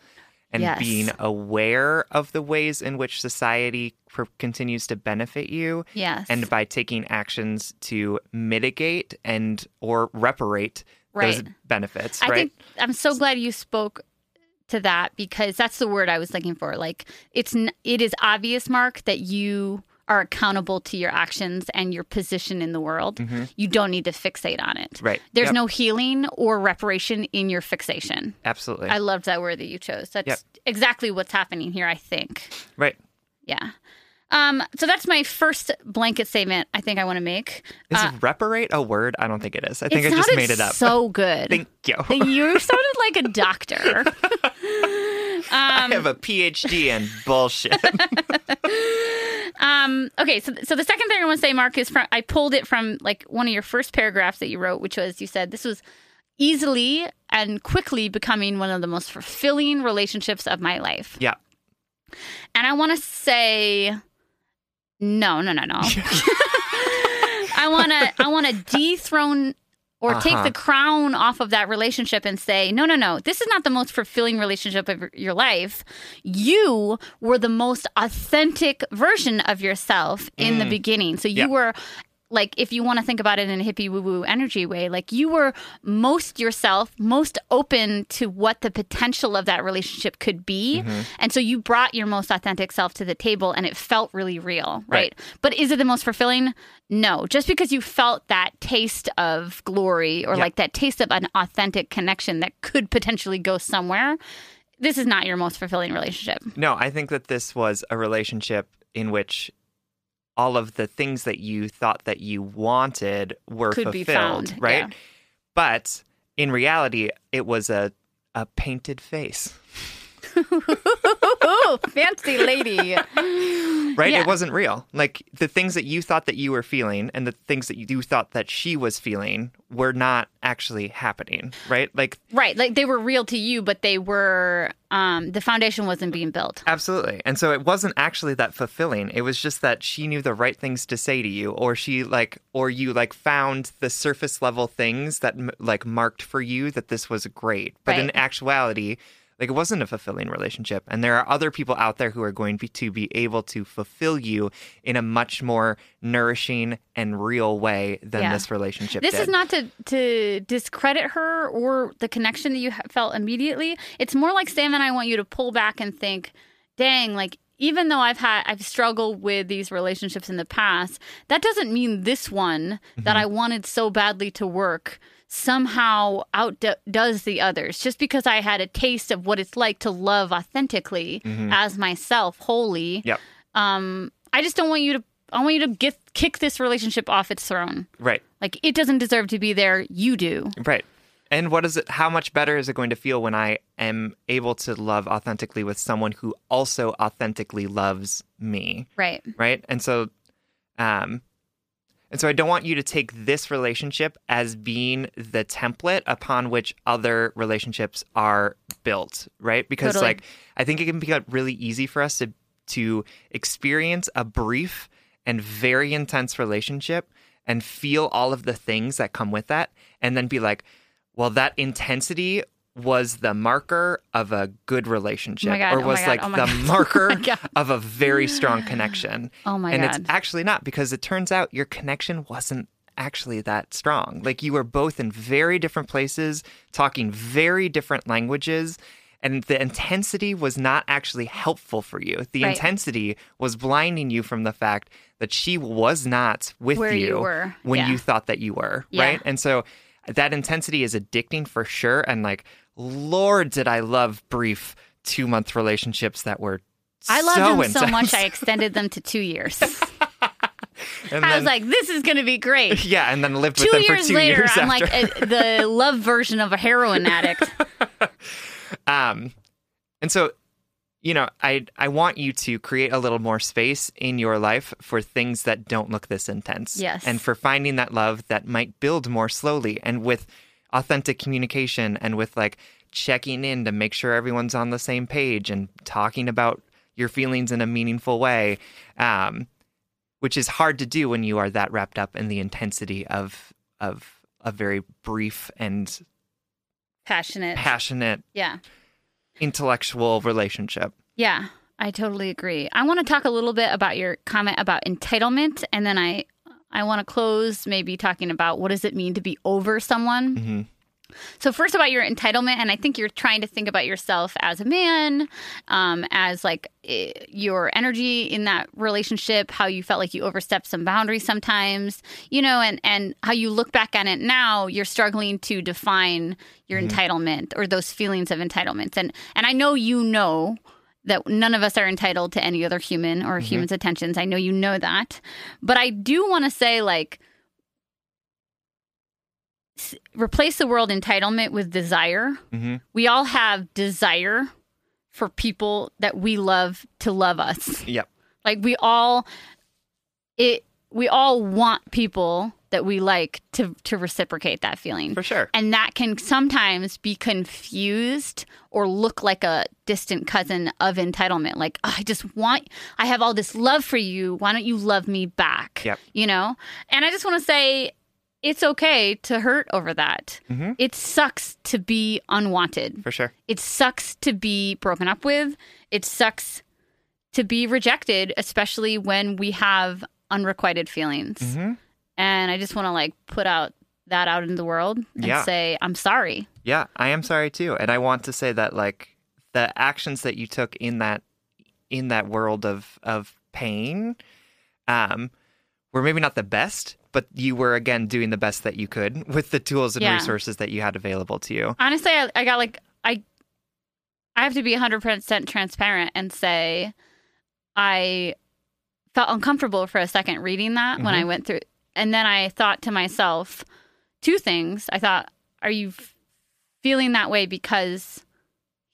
and Yes. being aware of the ways in which society pr- continues to benefit you Yes. and by taking actions to mitigate and or reparate those Right. benefits I right think I'm so glad you spoke to that because that's the word I was looking for. Like it's it is obvious, Mark, that you are accountable to your actions and your position in the world. You don't need to fixate on it. Mm-hmm. Right. There's Yep. no healing or reparation in your fixation. absolutely I loved that word that you chose. That's Yep. exactly what's happening here, I think. right Yeah. Um, so that's my first blanket statement I think I want to make. is Uh, reparate a word i don't think it is i think i just made it up So good. thank you you sounded like a doctor. i have a phd in bullshit Um, okay, so so the second thing I want to say, Mark, is from I pulled it from like one of your first paragraphs that you wrote, which was you said this was easily and quickly becoming one of the most fulfilling relationships of my life. yeah And I want to say no, no, no, no. I want to I want to dethrone or take Uh-huh. the crown off of that relationship and say, no, no, no, this is not the most fulfilling relationship of your life. You were the most authentic version of yourself in the beginning. So you Mm. Yeah. were. Like, if you want to think about it in a hippie woo woo energy way, like you were most yourself, most open to what the potential of that relationship could be. Mm-hmm. And so you brought your most authentic self to the table and it felt really real, right? Right. But is it the most fulfilling? No. Just because you felt that taste of glory or Yeah. like that taste of an authentic connection that could potentially go somewhere, this is not your most fulfilling relationship. No, I think that this was a relationship in which all of the things that you thought that you wanted were Could be fulfilled, right? yeah. But in reality, it was a a painted face, Fancy lady. right? Yeah. It wasn't real. Like the things that you thought that you were feeling and the things that you thought that she was feeling were not actually happening, right? Like right. Like they were real to you, but they were, um, the foundation wasn't being built. Absolutely. And so it wasn't actually that fulfilling. It was just that she knew the right things to say to you or she like or you like found the surface level things that like marked for you that this was great. But in actuality, like it wasn't a fulfilling relationship and there are other people out there who are going to be able to fulfill you in a much more nourishing and real way than Yeah. this relationship This did. is not to to discredit her or the connection that you felt immediately. It's more like Sam and I want you to pull back and think, "Dang, like even though I've had I've struggled with these relationships in the past, that doesn't mean this one that mm-hmm. I wanted so badly to work somehow outdoes the others. Just because I had a taste of what it's like to love authentically as myself, wholly, Yep. um, I just don't want you to. I want you to get kick this relationship off its throne. Right. Like it doesn't deserve to be there. You do. Right. And what is it? How much better is it going to feel when I am able to love authentically with someone who also authentically loves me? Right. Right. And so, um, and so I don't want you to take this relationship as being the template upon which other relationships are built. Right. Because Totally. like I think it can be really easy for us to to experience a brief and very intense relationship and feel all of the things that come with that and then be like well that intensity was the marker of a good relationship Oh God, or oh was God, like oh the God, oh marker of a very strong connection Oh my and God. it's actually not because it turns out your connection wasn't actually that strong like you were both in very different places talking very different languages and the intensity was not actually helpful for you. The Right. intensity was blinding you from the fact that she was not with Where you were. when Yeah. you thought that you were, Yeah. right? And so that intensity is addicting for sure. And like, Lord, did I love brief two month relationships that were I loved so them so much I extended them to two years. And I was like, this is going to be great. yeah, and then lived with two them for years two later, years I'm like a, the love version of a heroin addict. Um, and so, you know, I I want you to create a little more space in your life for things that don't look this intense. Yes. And for finding that love that might build more slowly and with authentic communication and with like checking in to make sure everyone's on the same page and talking about your feelings in a meaningful way. Um, which is hard to do when you are that wrapped up in the intensity of of a very brief and Passionate. passionate yeah. intellectual relationship. Yeah, I totally agree. I want to talk a little bit about your comment about entitlement, and then I I want to close maybe talking about what does it mean to be over someone. Mhm. So first about your entitlement, and I think you're trying to think about yourself as a man, um, as like eh, your energy in that relationship, how you felt like you overstepped some boundaries sometimes, you know, and and how you look back at it now, you're struggling to define your entitlement or those feelings of entitlement, and and I know you know that none of us are entitled to any other human or human's attentions. I know you know that. But I do want to say, like, s- replace the word entitlement with desire. Mhm. We all have desire for people that we love to love us. Yep. Like, we all, it, we all want people that we like to to reciprocate that feeling For sure. and that can sometimes be confused or look like a distant cousin of entitlement like "Oh, i just want i have all this love for you why don't you love me back Yep. you know and i just want to say it's okay to hurt over that. Mm-hmm. It sucks to be unwanted. For sure. It sucks to be broken up with. It sucks to be rejected, especially when we have unrequited feelings. Mm-hmm. And I just want to like put out that out in the world and Yeah. say, I'm sorry. Yeah, I am sorry too, and I want to say that like the actions that you took in that in that world of of pain, um, were maybe not the best, but you were again doing the best that you could with the tools and Yeah. resources that you had available to you. Honestly, I, I got like, I, I have to be 100% transparent and say I felt uncomfortable for a second reading that when I went through. And then I thought to myself two things. I thought, are you f- feeling that way because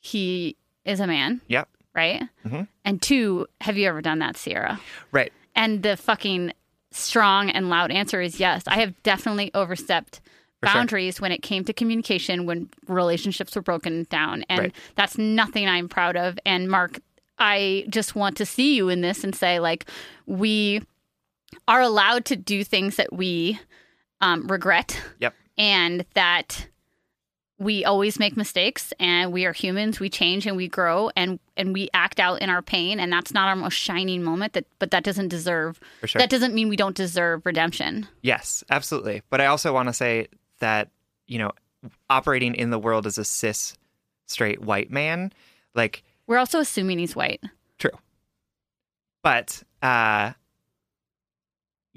he is a man? Yep. Right. Mhm. And two, have you ever done that, Sierra? Right. And the fucking strong and loud answer is yes. I have definitely overstepped For sure. boundaries when it came to communication when relationships were broken down. And Right. that's nothing I'm proud of. And Mark, I just want to see you in this and say, like, we are allowed to do things that we um, regret Yep. and that we always make mistakes and we are humans we change and we grow and and we act out in our pain and that's not our most shining moment that but that doesn't deserve For sure. that doesn't mean we don't deserve redemption Yes, absolutely. But I also want to say that, you know, operating in the world as a cis straight white man, like we're also assuming he's white True. But uh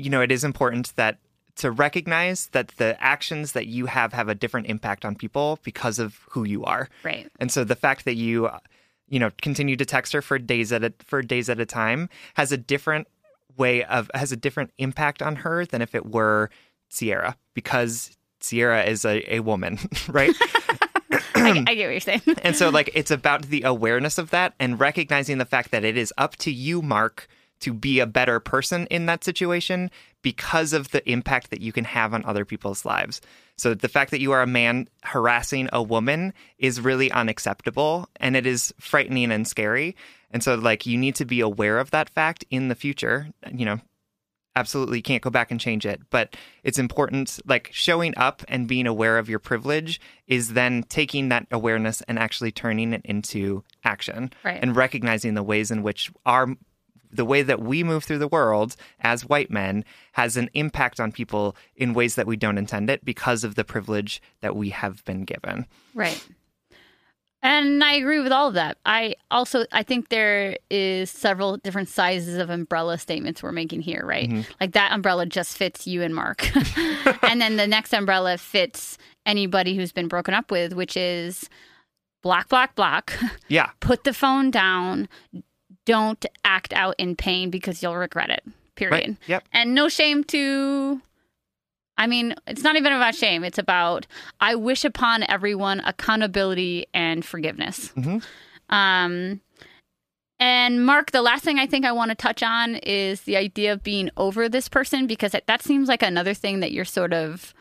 you know, it is important that to recognize that the actions that you have have a different impact on people because of who you are. right And so the fact that you you know, continue to text her for days at a for days at a time has a different way of has a different impact on her than if it were Sierra because Sierra is a, a woman, right? I, I get what you're saying And so, like, it's about the awareness of that and recognizing the fact that it is up to you, Mark, to be a better person in that situation because of the impact that you can have on other people's lives. So, the fact that you are a man harassing a woman is really unacceptable and it is frightening and scary. And so, like, you need to be aware of that fact in the future. You know, absolutely can't go back and change it but it's important like showing up and being aware of your privilege is then taking that awareness and actually turning it into action Right. and recognizing the ways in which our the way that we move through the world as white men has an impact on people in ways that we don't intend it because of the privilege that we have been given Right. And I agree with all of that. I also I think there is several different sizes of umbrella statements we're making here, right? Mm-hmm. Like that umbrella just fits you and Mark. and then the next umbrella fits anybody who's been broken up with, which is black black black. yeah Put the phone down. Don't act out in pain because you'll regret it. Period. right yep And no shame to I mean, it's not even about shame. It's about I wish upon everyone accountability and forgiveness. Um, and Mark, the last thing I think I want to touch on is the idea of being over this person because that, that seems like another thing that you're sort of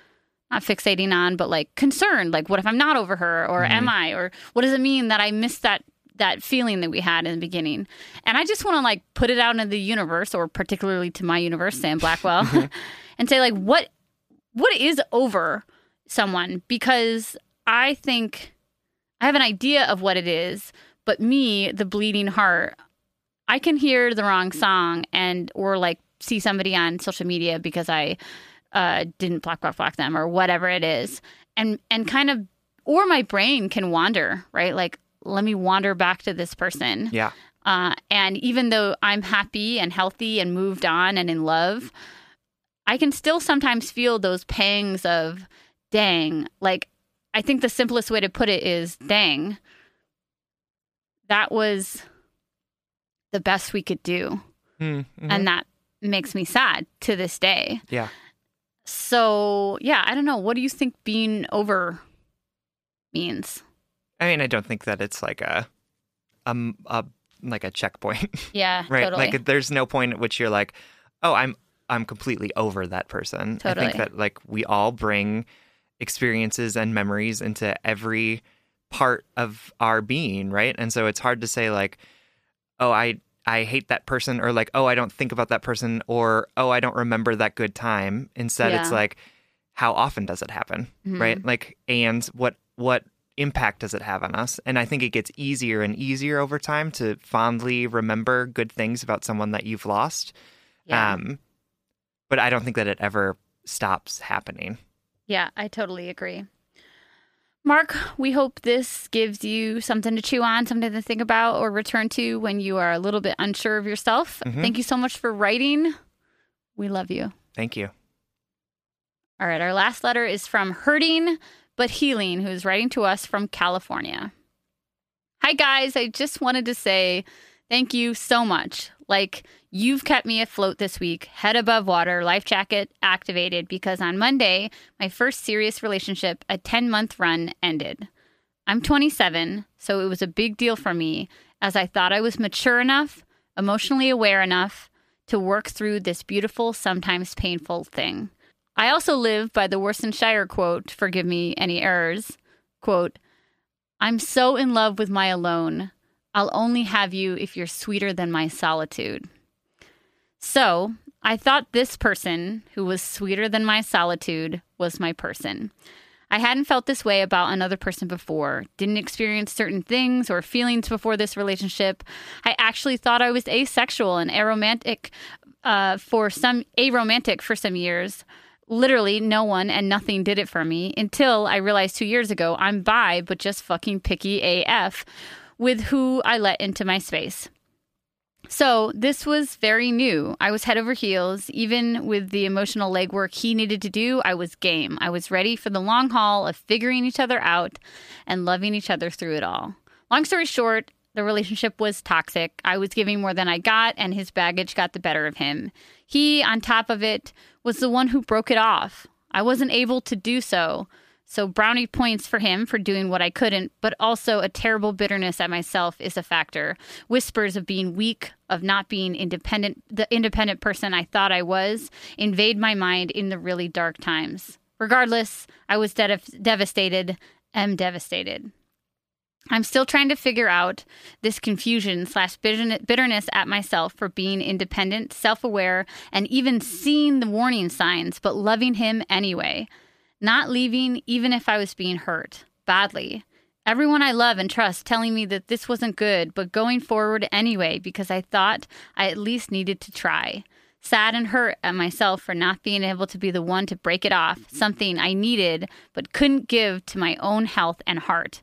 not fixating on, but like concerned. Like, what if I'm not over her, or am I, or what does it mean that I missed that that feeling that we had in the beginning? And I just want to like put it out into the universe, or particularly to my universe, Sam Blackwell, and say like, what what is over someone? Because I think I have an idea of what it is, but me, the bleeding heart, I can hear the wrong song and or like see somebody on social media because I uh, didn't block block block them or whatever it is, and and kind of or my brain can wander right like let me wander back to this person yeah uh, and even though I'm happy and healthy and moved on and in love, I can still sometimes feel those pangs of, dang, like, I think the simplest way to put it is, dang, that was the best we could do. Mhm. And that makes me sad to this day. yeah So, yeah, I don't know. What do you think being over means? I mean i don't think that it's like a um a like a checkpoint. Yeah, right? totally. like there's no point at which you're like oh i'm i'm completely over that person. I think that like we all bring experiences and memories into every part of our being right? And so it's hard to say like oh i i hate that person or like oh i don't think about that person or oh i don't remember that good time. Instead it's like how often does it happen, right? Like, and what what impact does it have on us? And I think it gets easier and easier over time to fondly remember good things about someone that you've lost. Yeah. Um, but I don't think that it ever stops happening. Yeah, I totally agree. Mark, we hope this gives you something to chew on, something to think about or return to when you are a little bit unsure of yourself. Thank you so much for writing. We love you. Thank you. All right, our last letter is from Hurting But Healing, who's writing to us from California. Hi, guys. I just wanted to say thank you so much. Like, you've kept me afloat this week, head above water, life jacket activated, because on Monday, my first serious relationship, a 10 month run, ended. I'm 27, so it was a big deal for me as I thought I was mature enough, emotionally aware enough to work through this beautiful, sometimes painful thing. I also live by the Warsan Shire quote, forgive me any errors, quote, I'm so in love with my alone. I'll only have you if you're sweeter than my solitude. So I thought this person, who was sweeter than my solitude, was my person. I hadn't felt this way about another person before, didn't experience certain things or feelings before this relationship. I actually thought I was asexual and aromantic uh, for some aromantic for some years. Literally, no one and nothing did it for me until I realized two years ago I'm bi, but just fucking picky AF with who I let into my space. So, this was very new. I was head over heels. Even with the emotional legwork he needed to do, I was game. I was ready for the long haul of figuring each other out and loving each other through it all. Long story short, the relationship was toxic. I was giving more than I got, and his baggage got the better of him. He, on top of it, was the one who broke it off. I wasn't able to do so. So, brownie points for him for doing what I couldn't, but also a terrible bitterness at myself is a factor. Whispers of being weak, of not being independent, the independent person I thought I was, invade my mind in the really dark times. Regardless, I was de- devastated, am devastated. I'm still trying to figure out this confusion slash bitterness at myself for being independent, self aware, and even seeing the warning signs, but loving him anyway. Not leaving even if I was being hurt badly. Everyone I love and trust telling me that this wasn't good, but going forward anyway because I thought I at least needed to try. Sad and hurt at myself for not being able to be the one to break it off, something I needed but couldn't give to my own health and heart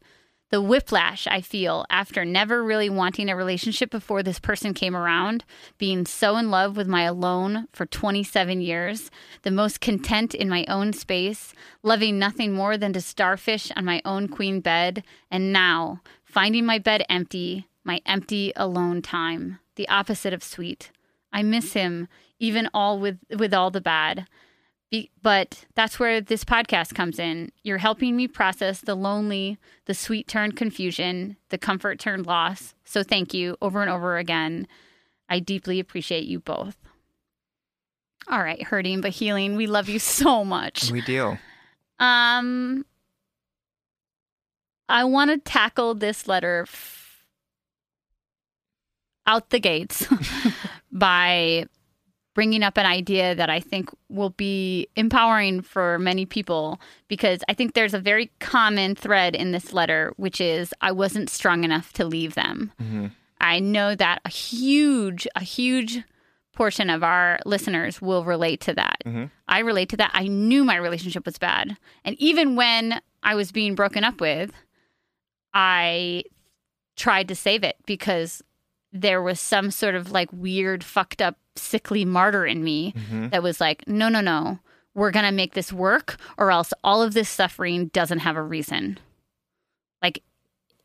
the whiplash I feel after never really wanting a relationship before this person came around, being so in love with my alone for 27 years, the most content in my own space, loving nothing more than to starfish on my own queen bed, and now finding my bed empty, my empty alone time, the opposite of sweet. I miss him, even all with with all the bad. Be, but that's where this podcast comes in. You're helping me process the lonely, the sweet turned confusion, the comfort turned loss. So thank you over and over again. I deeply appreciate you both. All right, hurting but healing. We love you so much. We do. Um, I want to tackle this letter f- out the gates by bringing up an idea that I think will be empowering for many people because I think there's a very common thread in this letter, which is I wasn't strong enough to leave them. Mm-hmm. I know that a huge, a huge portion of our listeners will relate to that. Mm-hmm. I relate to that. I knew my relationship was bad. And even when I was being broken up with, I tried to save it because there was some sort of like weird, fucked up, sickly martyr in me Mm-hmm. that was like, no, no, no, we're going to make this work, or else all of this suffering doesn't have a reason. Like,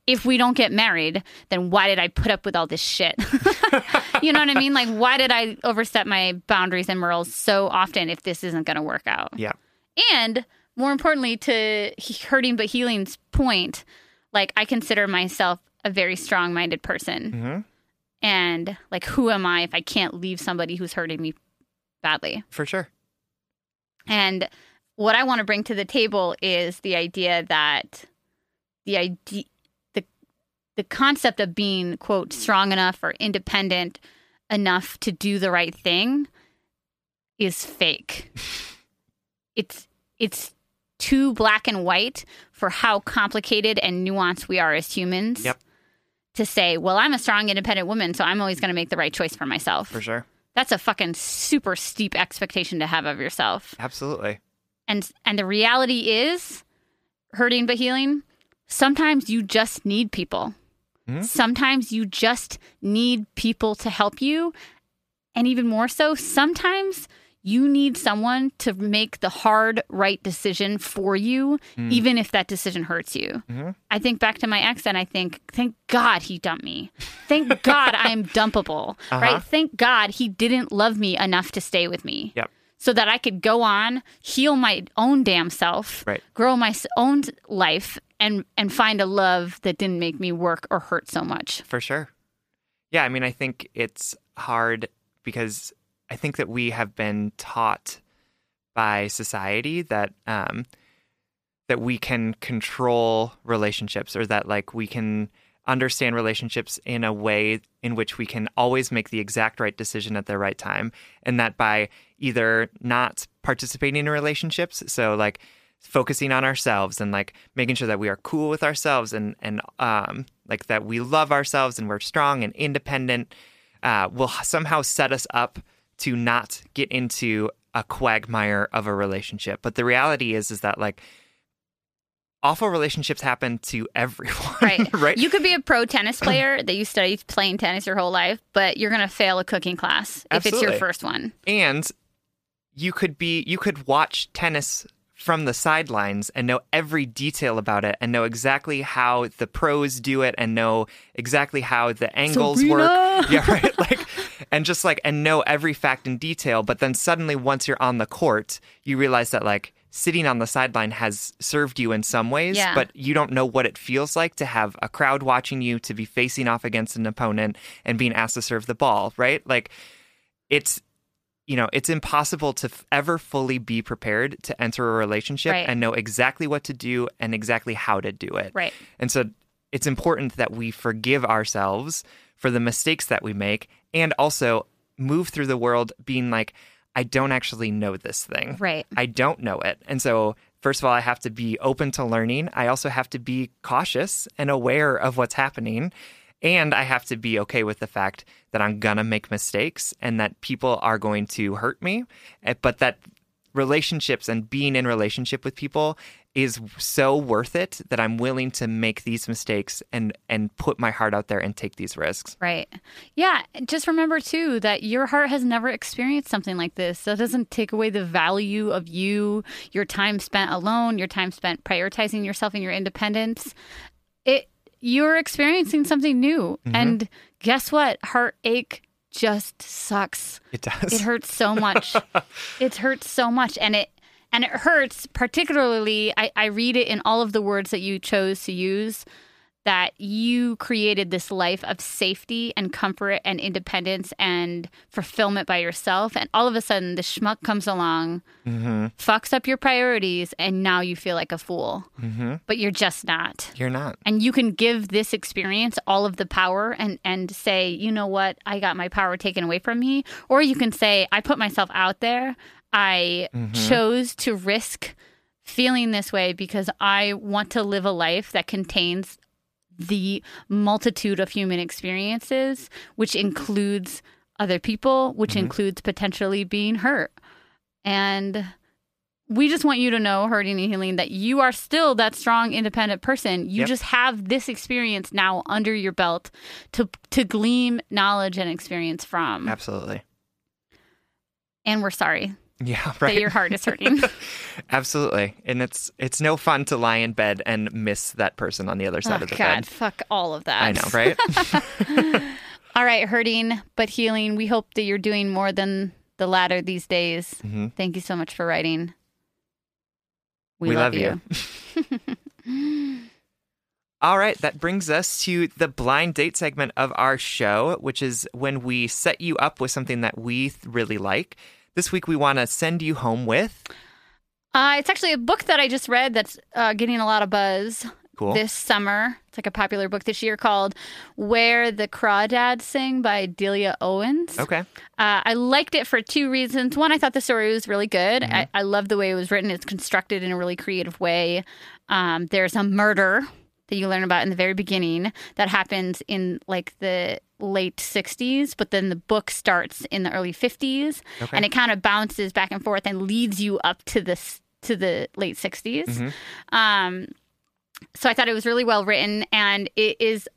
if we don't get married, then why did I put up with all this shit? you know what I mean? Like, why did I overstep my boundaries and morals so often if this isn't going to work out? Yeah. And more importantly, to hurting but healing's point, like, I consider myself a very strong minded person. Mm-hmm. And, like, who am I if I can't leave somebody who's hurting me badly? For sure. And what I want to bring to the table is the idea that the idea the the concept of being quote strong enough or independent enough to do the right thing is fake. it's it's too black and white for how complicated and nuanced we are as humans. Yep. To say, well, I'm a strong, independent woman, so I'm always going to make the right choice for myself. For sure. That's a fucking super steep expectation to have of yourself. Absolutely. And and the reality is, hurting but healing. Sometimes you just need people. Hmm? Sometimes you just need people to help you. And even more so, sometimes you need someone to make the hard, right decision for you, hmm. even if that decision hurts you. Mm-hmm. I think back to my ex and I think, thank God he dumped me. Thank God I'm dumpable, uh-huh. right? Thank God he didn't love me enough to stay with me Yep. so that I could go on, heal my own damn self, Right. grow my own life, and and find a love that didn't make me work or hurt so much. For sure. Yeah, I mean, I think it's hard because I think that we have been taught by society that um, that we can control relationships, or that like we can understand relationships in a way in which we can always make the exact right decision at the right time, and that by either not participating in relationships, so like focusing on ourselves and like making sure that we are cool with ourselves and and um like that we love ourselves and we're strong and independent uh will somehow set us up to not get into a quagmire of a relationship but the reality is is that like awful relationships happen to everyone Right. right You could be a pro tennis player that you studied playing tennis your whole life, but you're going to fail a cooking class if it's your first one. and you could be you could watch tennis from the sidelines and know every detail about it and know exactly how the pros do it and know exactly how the angles work. Yeah right like and just like and know every fact in detail but then suddenly once you're on the court you realize that like sitting on the sideline has served you in some ways Yeah. but you don't know what it feels like to have a crowd watching you to be facing off against an opponent and being asked to serve the ball right? Like it's you know it's impossible to f- ever fully be prepared to enter a relationship Right. and know exactly what to do and exactly how to do it Right. and so it's important that we forgive ourselves for the mistakes that we make and also move through the world being like i don't actually know this thing Right. i don't know it and so first of all i have to be open to learning i also have to be cautious and aware of what's happening and i have to be okay with the fact that i'm gonna make mistakes and that people are going to hurt me eh, but that relationships and being in relationship with people is so worth it that i'm willing to make these mistakes and and put my heart out there and take these risks Right. Yeah. Just remember, too, that your heart has never experienced something like this. That doesn't take away the value of you, your time spent alone, your time spent prioritizing yourself and your independence. It You're experiencing something new. Mm-hmm. And guess what? Heartache just sucks. it does It hurts so much. it hurts so much. And it and it hurts particularly I, I read it in all of the words that you chose to use that you created this life of safety and comfort and independence and fulfillment by yourself. And all of a sudden the schmuck comes along mm-hmm. fucks up your priorities and now you feel like a fool. Mm-hmm. But you're just not. You're not. And you can give this experience all of the power and and say you know what? I got my power taken away from me. Or you can say i put myself out there. I mm-hmm. chose to risk feeling this way because i want to live a life that contains the multitude of human experiences which includes other people which mm-hmm. includes potentially being hurt and we just want you to know, hurting and healing, that you are still that strong, independent person. You Yep. just have this experience now under your belt to to glean knowledge and experience from. absolutely And we're sorry yeah right that your heart is hurting. absolutely and it's it's no fun to lie in bed and miss that person on the other side oh of the God, bed fuck all of that. i know right All right, hurting but healing. We hope that you're doing more than the latter these days. Mm-hmm. Thank you so much for writing. We, We love, love you. All right, that brings us to the blind date segment of our show, which is when we set you up with something that we th- really like. This week, we want to send you home with. Uh, it's actually a book that I just read that's uh, getting a lot of buzz. Cool. this summer. It's like a popular book this year called Where the Crawdads Sing by Delia Owens. Okay. Uh, I liked it for two reasons. One, I thought the story was really good. Mm-hmm. I, I love the way it was written. It's constructed in a really creative way. Um, there's a murder that you learn about in the very beginning that happens in like the late 60s, but then the book starts in the early 50s, Okay. and it kind of bounces back and forth and leads you up to this to the late 60s. Mm-hmm. Um, so I thought it was really well written, and it is.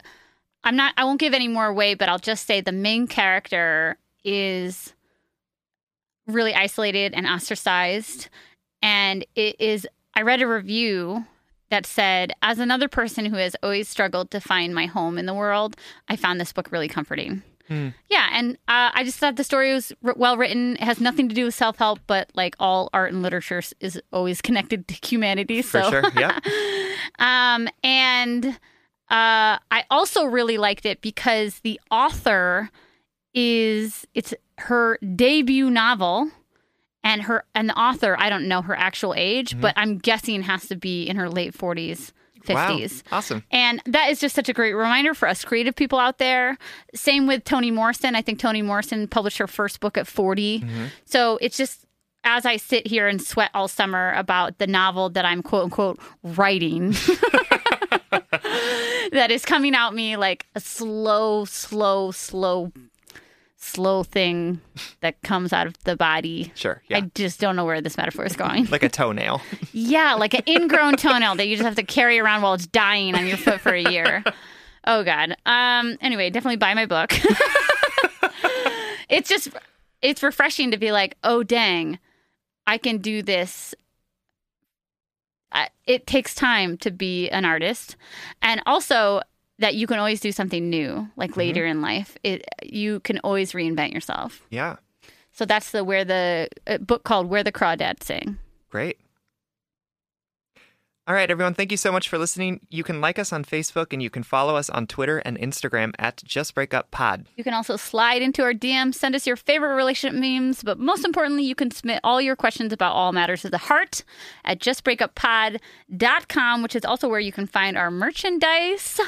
I'm not. I won't give any more away, but I'll just say the main character is really isolated and ostracized, and it is. I read a review that said, as another person who has always struggled to find my home in the world, I found this book really comforting. Yeah, and uh, I just thought the story was r- well written. It has nothing to do with self help, but like all art and literature is always connected to humanity. For so, sure. Yeah. um, and uh, I also really liked it because the author is it's her debut novel, and her and the author I don't know her actual age, mm-hmm. but I'm guessing has to be in her late forties, 50s wow. Awesome. And that is just such a great reminder for us creative people out there. Same with Toni Morrison. I think Toni Morrison published her first book at 40. Mm-hmm. So it's just as I sit here and sweat all summer about the novel that I'm quote unquote writing, that is coming out me like a slow, slow, slow, slow thing that comes out of the body. Sure. Yeah. I just don't know where this metaphor is going. like a toenail. Yeah, like an ingrown toenail that you just have to carry around while it's dying on your foot for a year. Oh God. Um. Anyway, definitely buy my book. it's just, it's refreshing to be like, oh dang, I can do this. I, it takes time to be an artist, and also that you can always do something new. Like later in life, it you can always reinvent yourself. Yeah. So that's the where the uh, book called "Where the Crawdads Sing." Great. All right, everyone. Thank you so much for listening. You can like us on Facebook and you can follow us on Twitter and Instagram at Just Break Up Pod. You can also slide into our DM, send us your favorite relationship memes, but most importantly, you can submit all your questions about all matters of the heart at justbreakuppod.com, which is also where you can find our merchandise.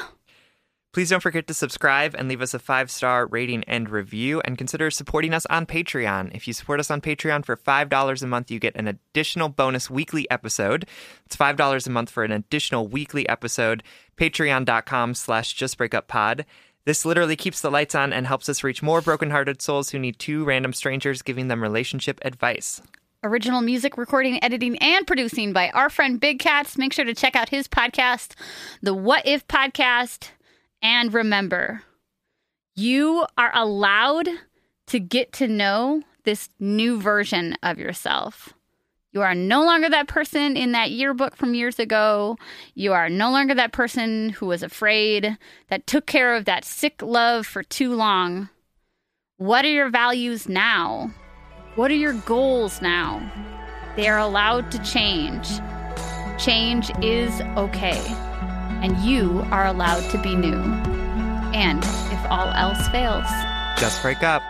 Please don't forget to subscribe and leave us a five star rating and review, and consider supporting us on Patreon. If you support us on Patreon for $5 a month, you get an additional bonus weekly episode. It's $5 a month for an additional weekly episode. Patreon.com slash justbreakuppod. This literally keeps the lights on and helps us reach more brokenhearted souls who need two random strangers giving them relationship advice. Original music recording, editing, and producing by our friend Big Cats. Make sure to check out his podcast, the What If Podcast. And remember, you are allowed to get to know this new version of yourself. You are no longer that person in that yearbook from years ago. You are no longer that person who was afraid, that took care of that sick love for too long. What are your values now? What are your goals now? They are allowed to change. Change is okay. And you are allowed to be new. And if all else fails, Just break up.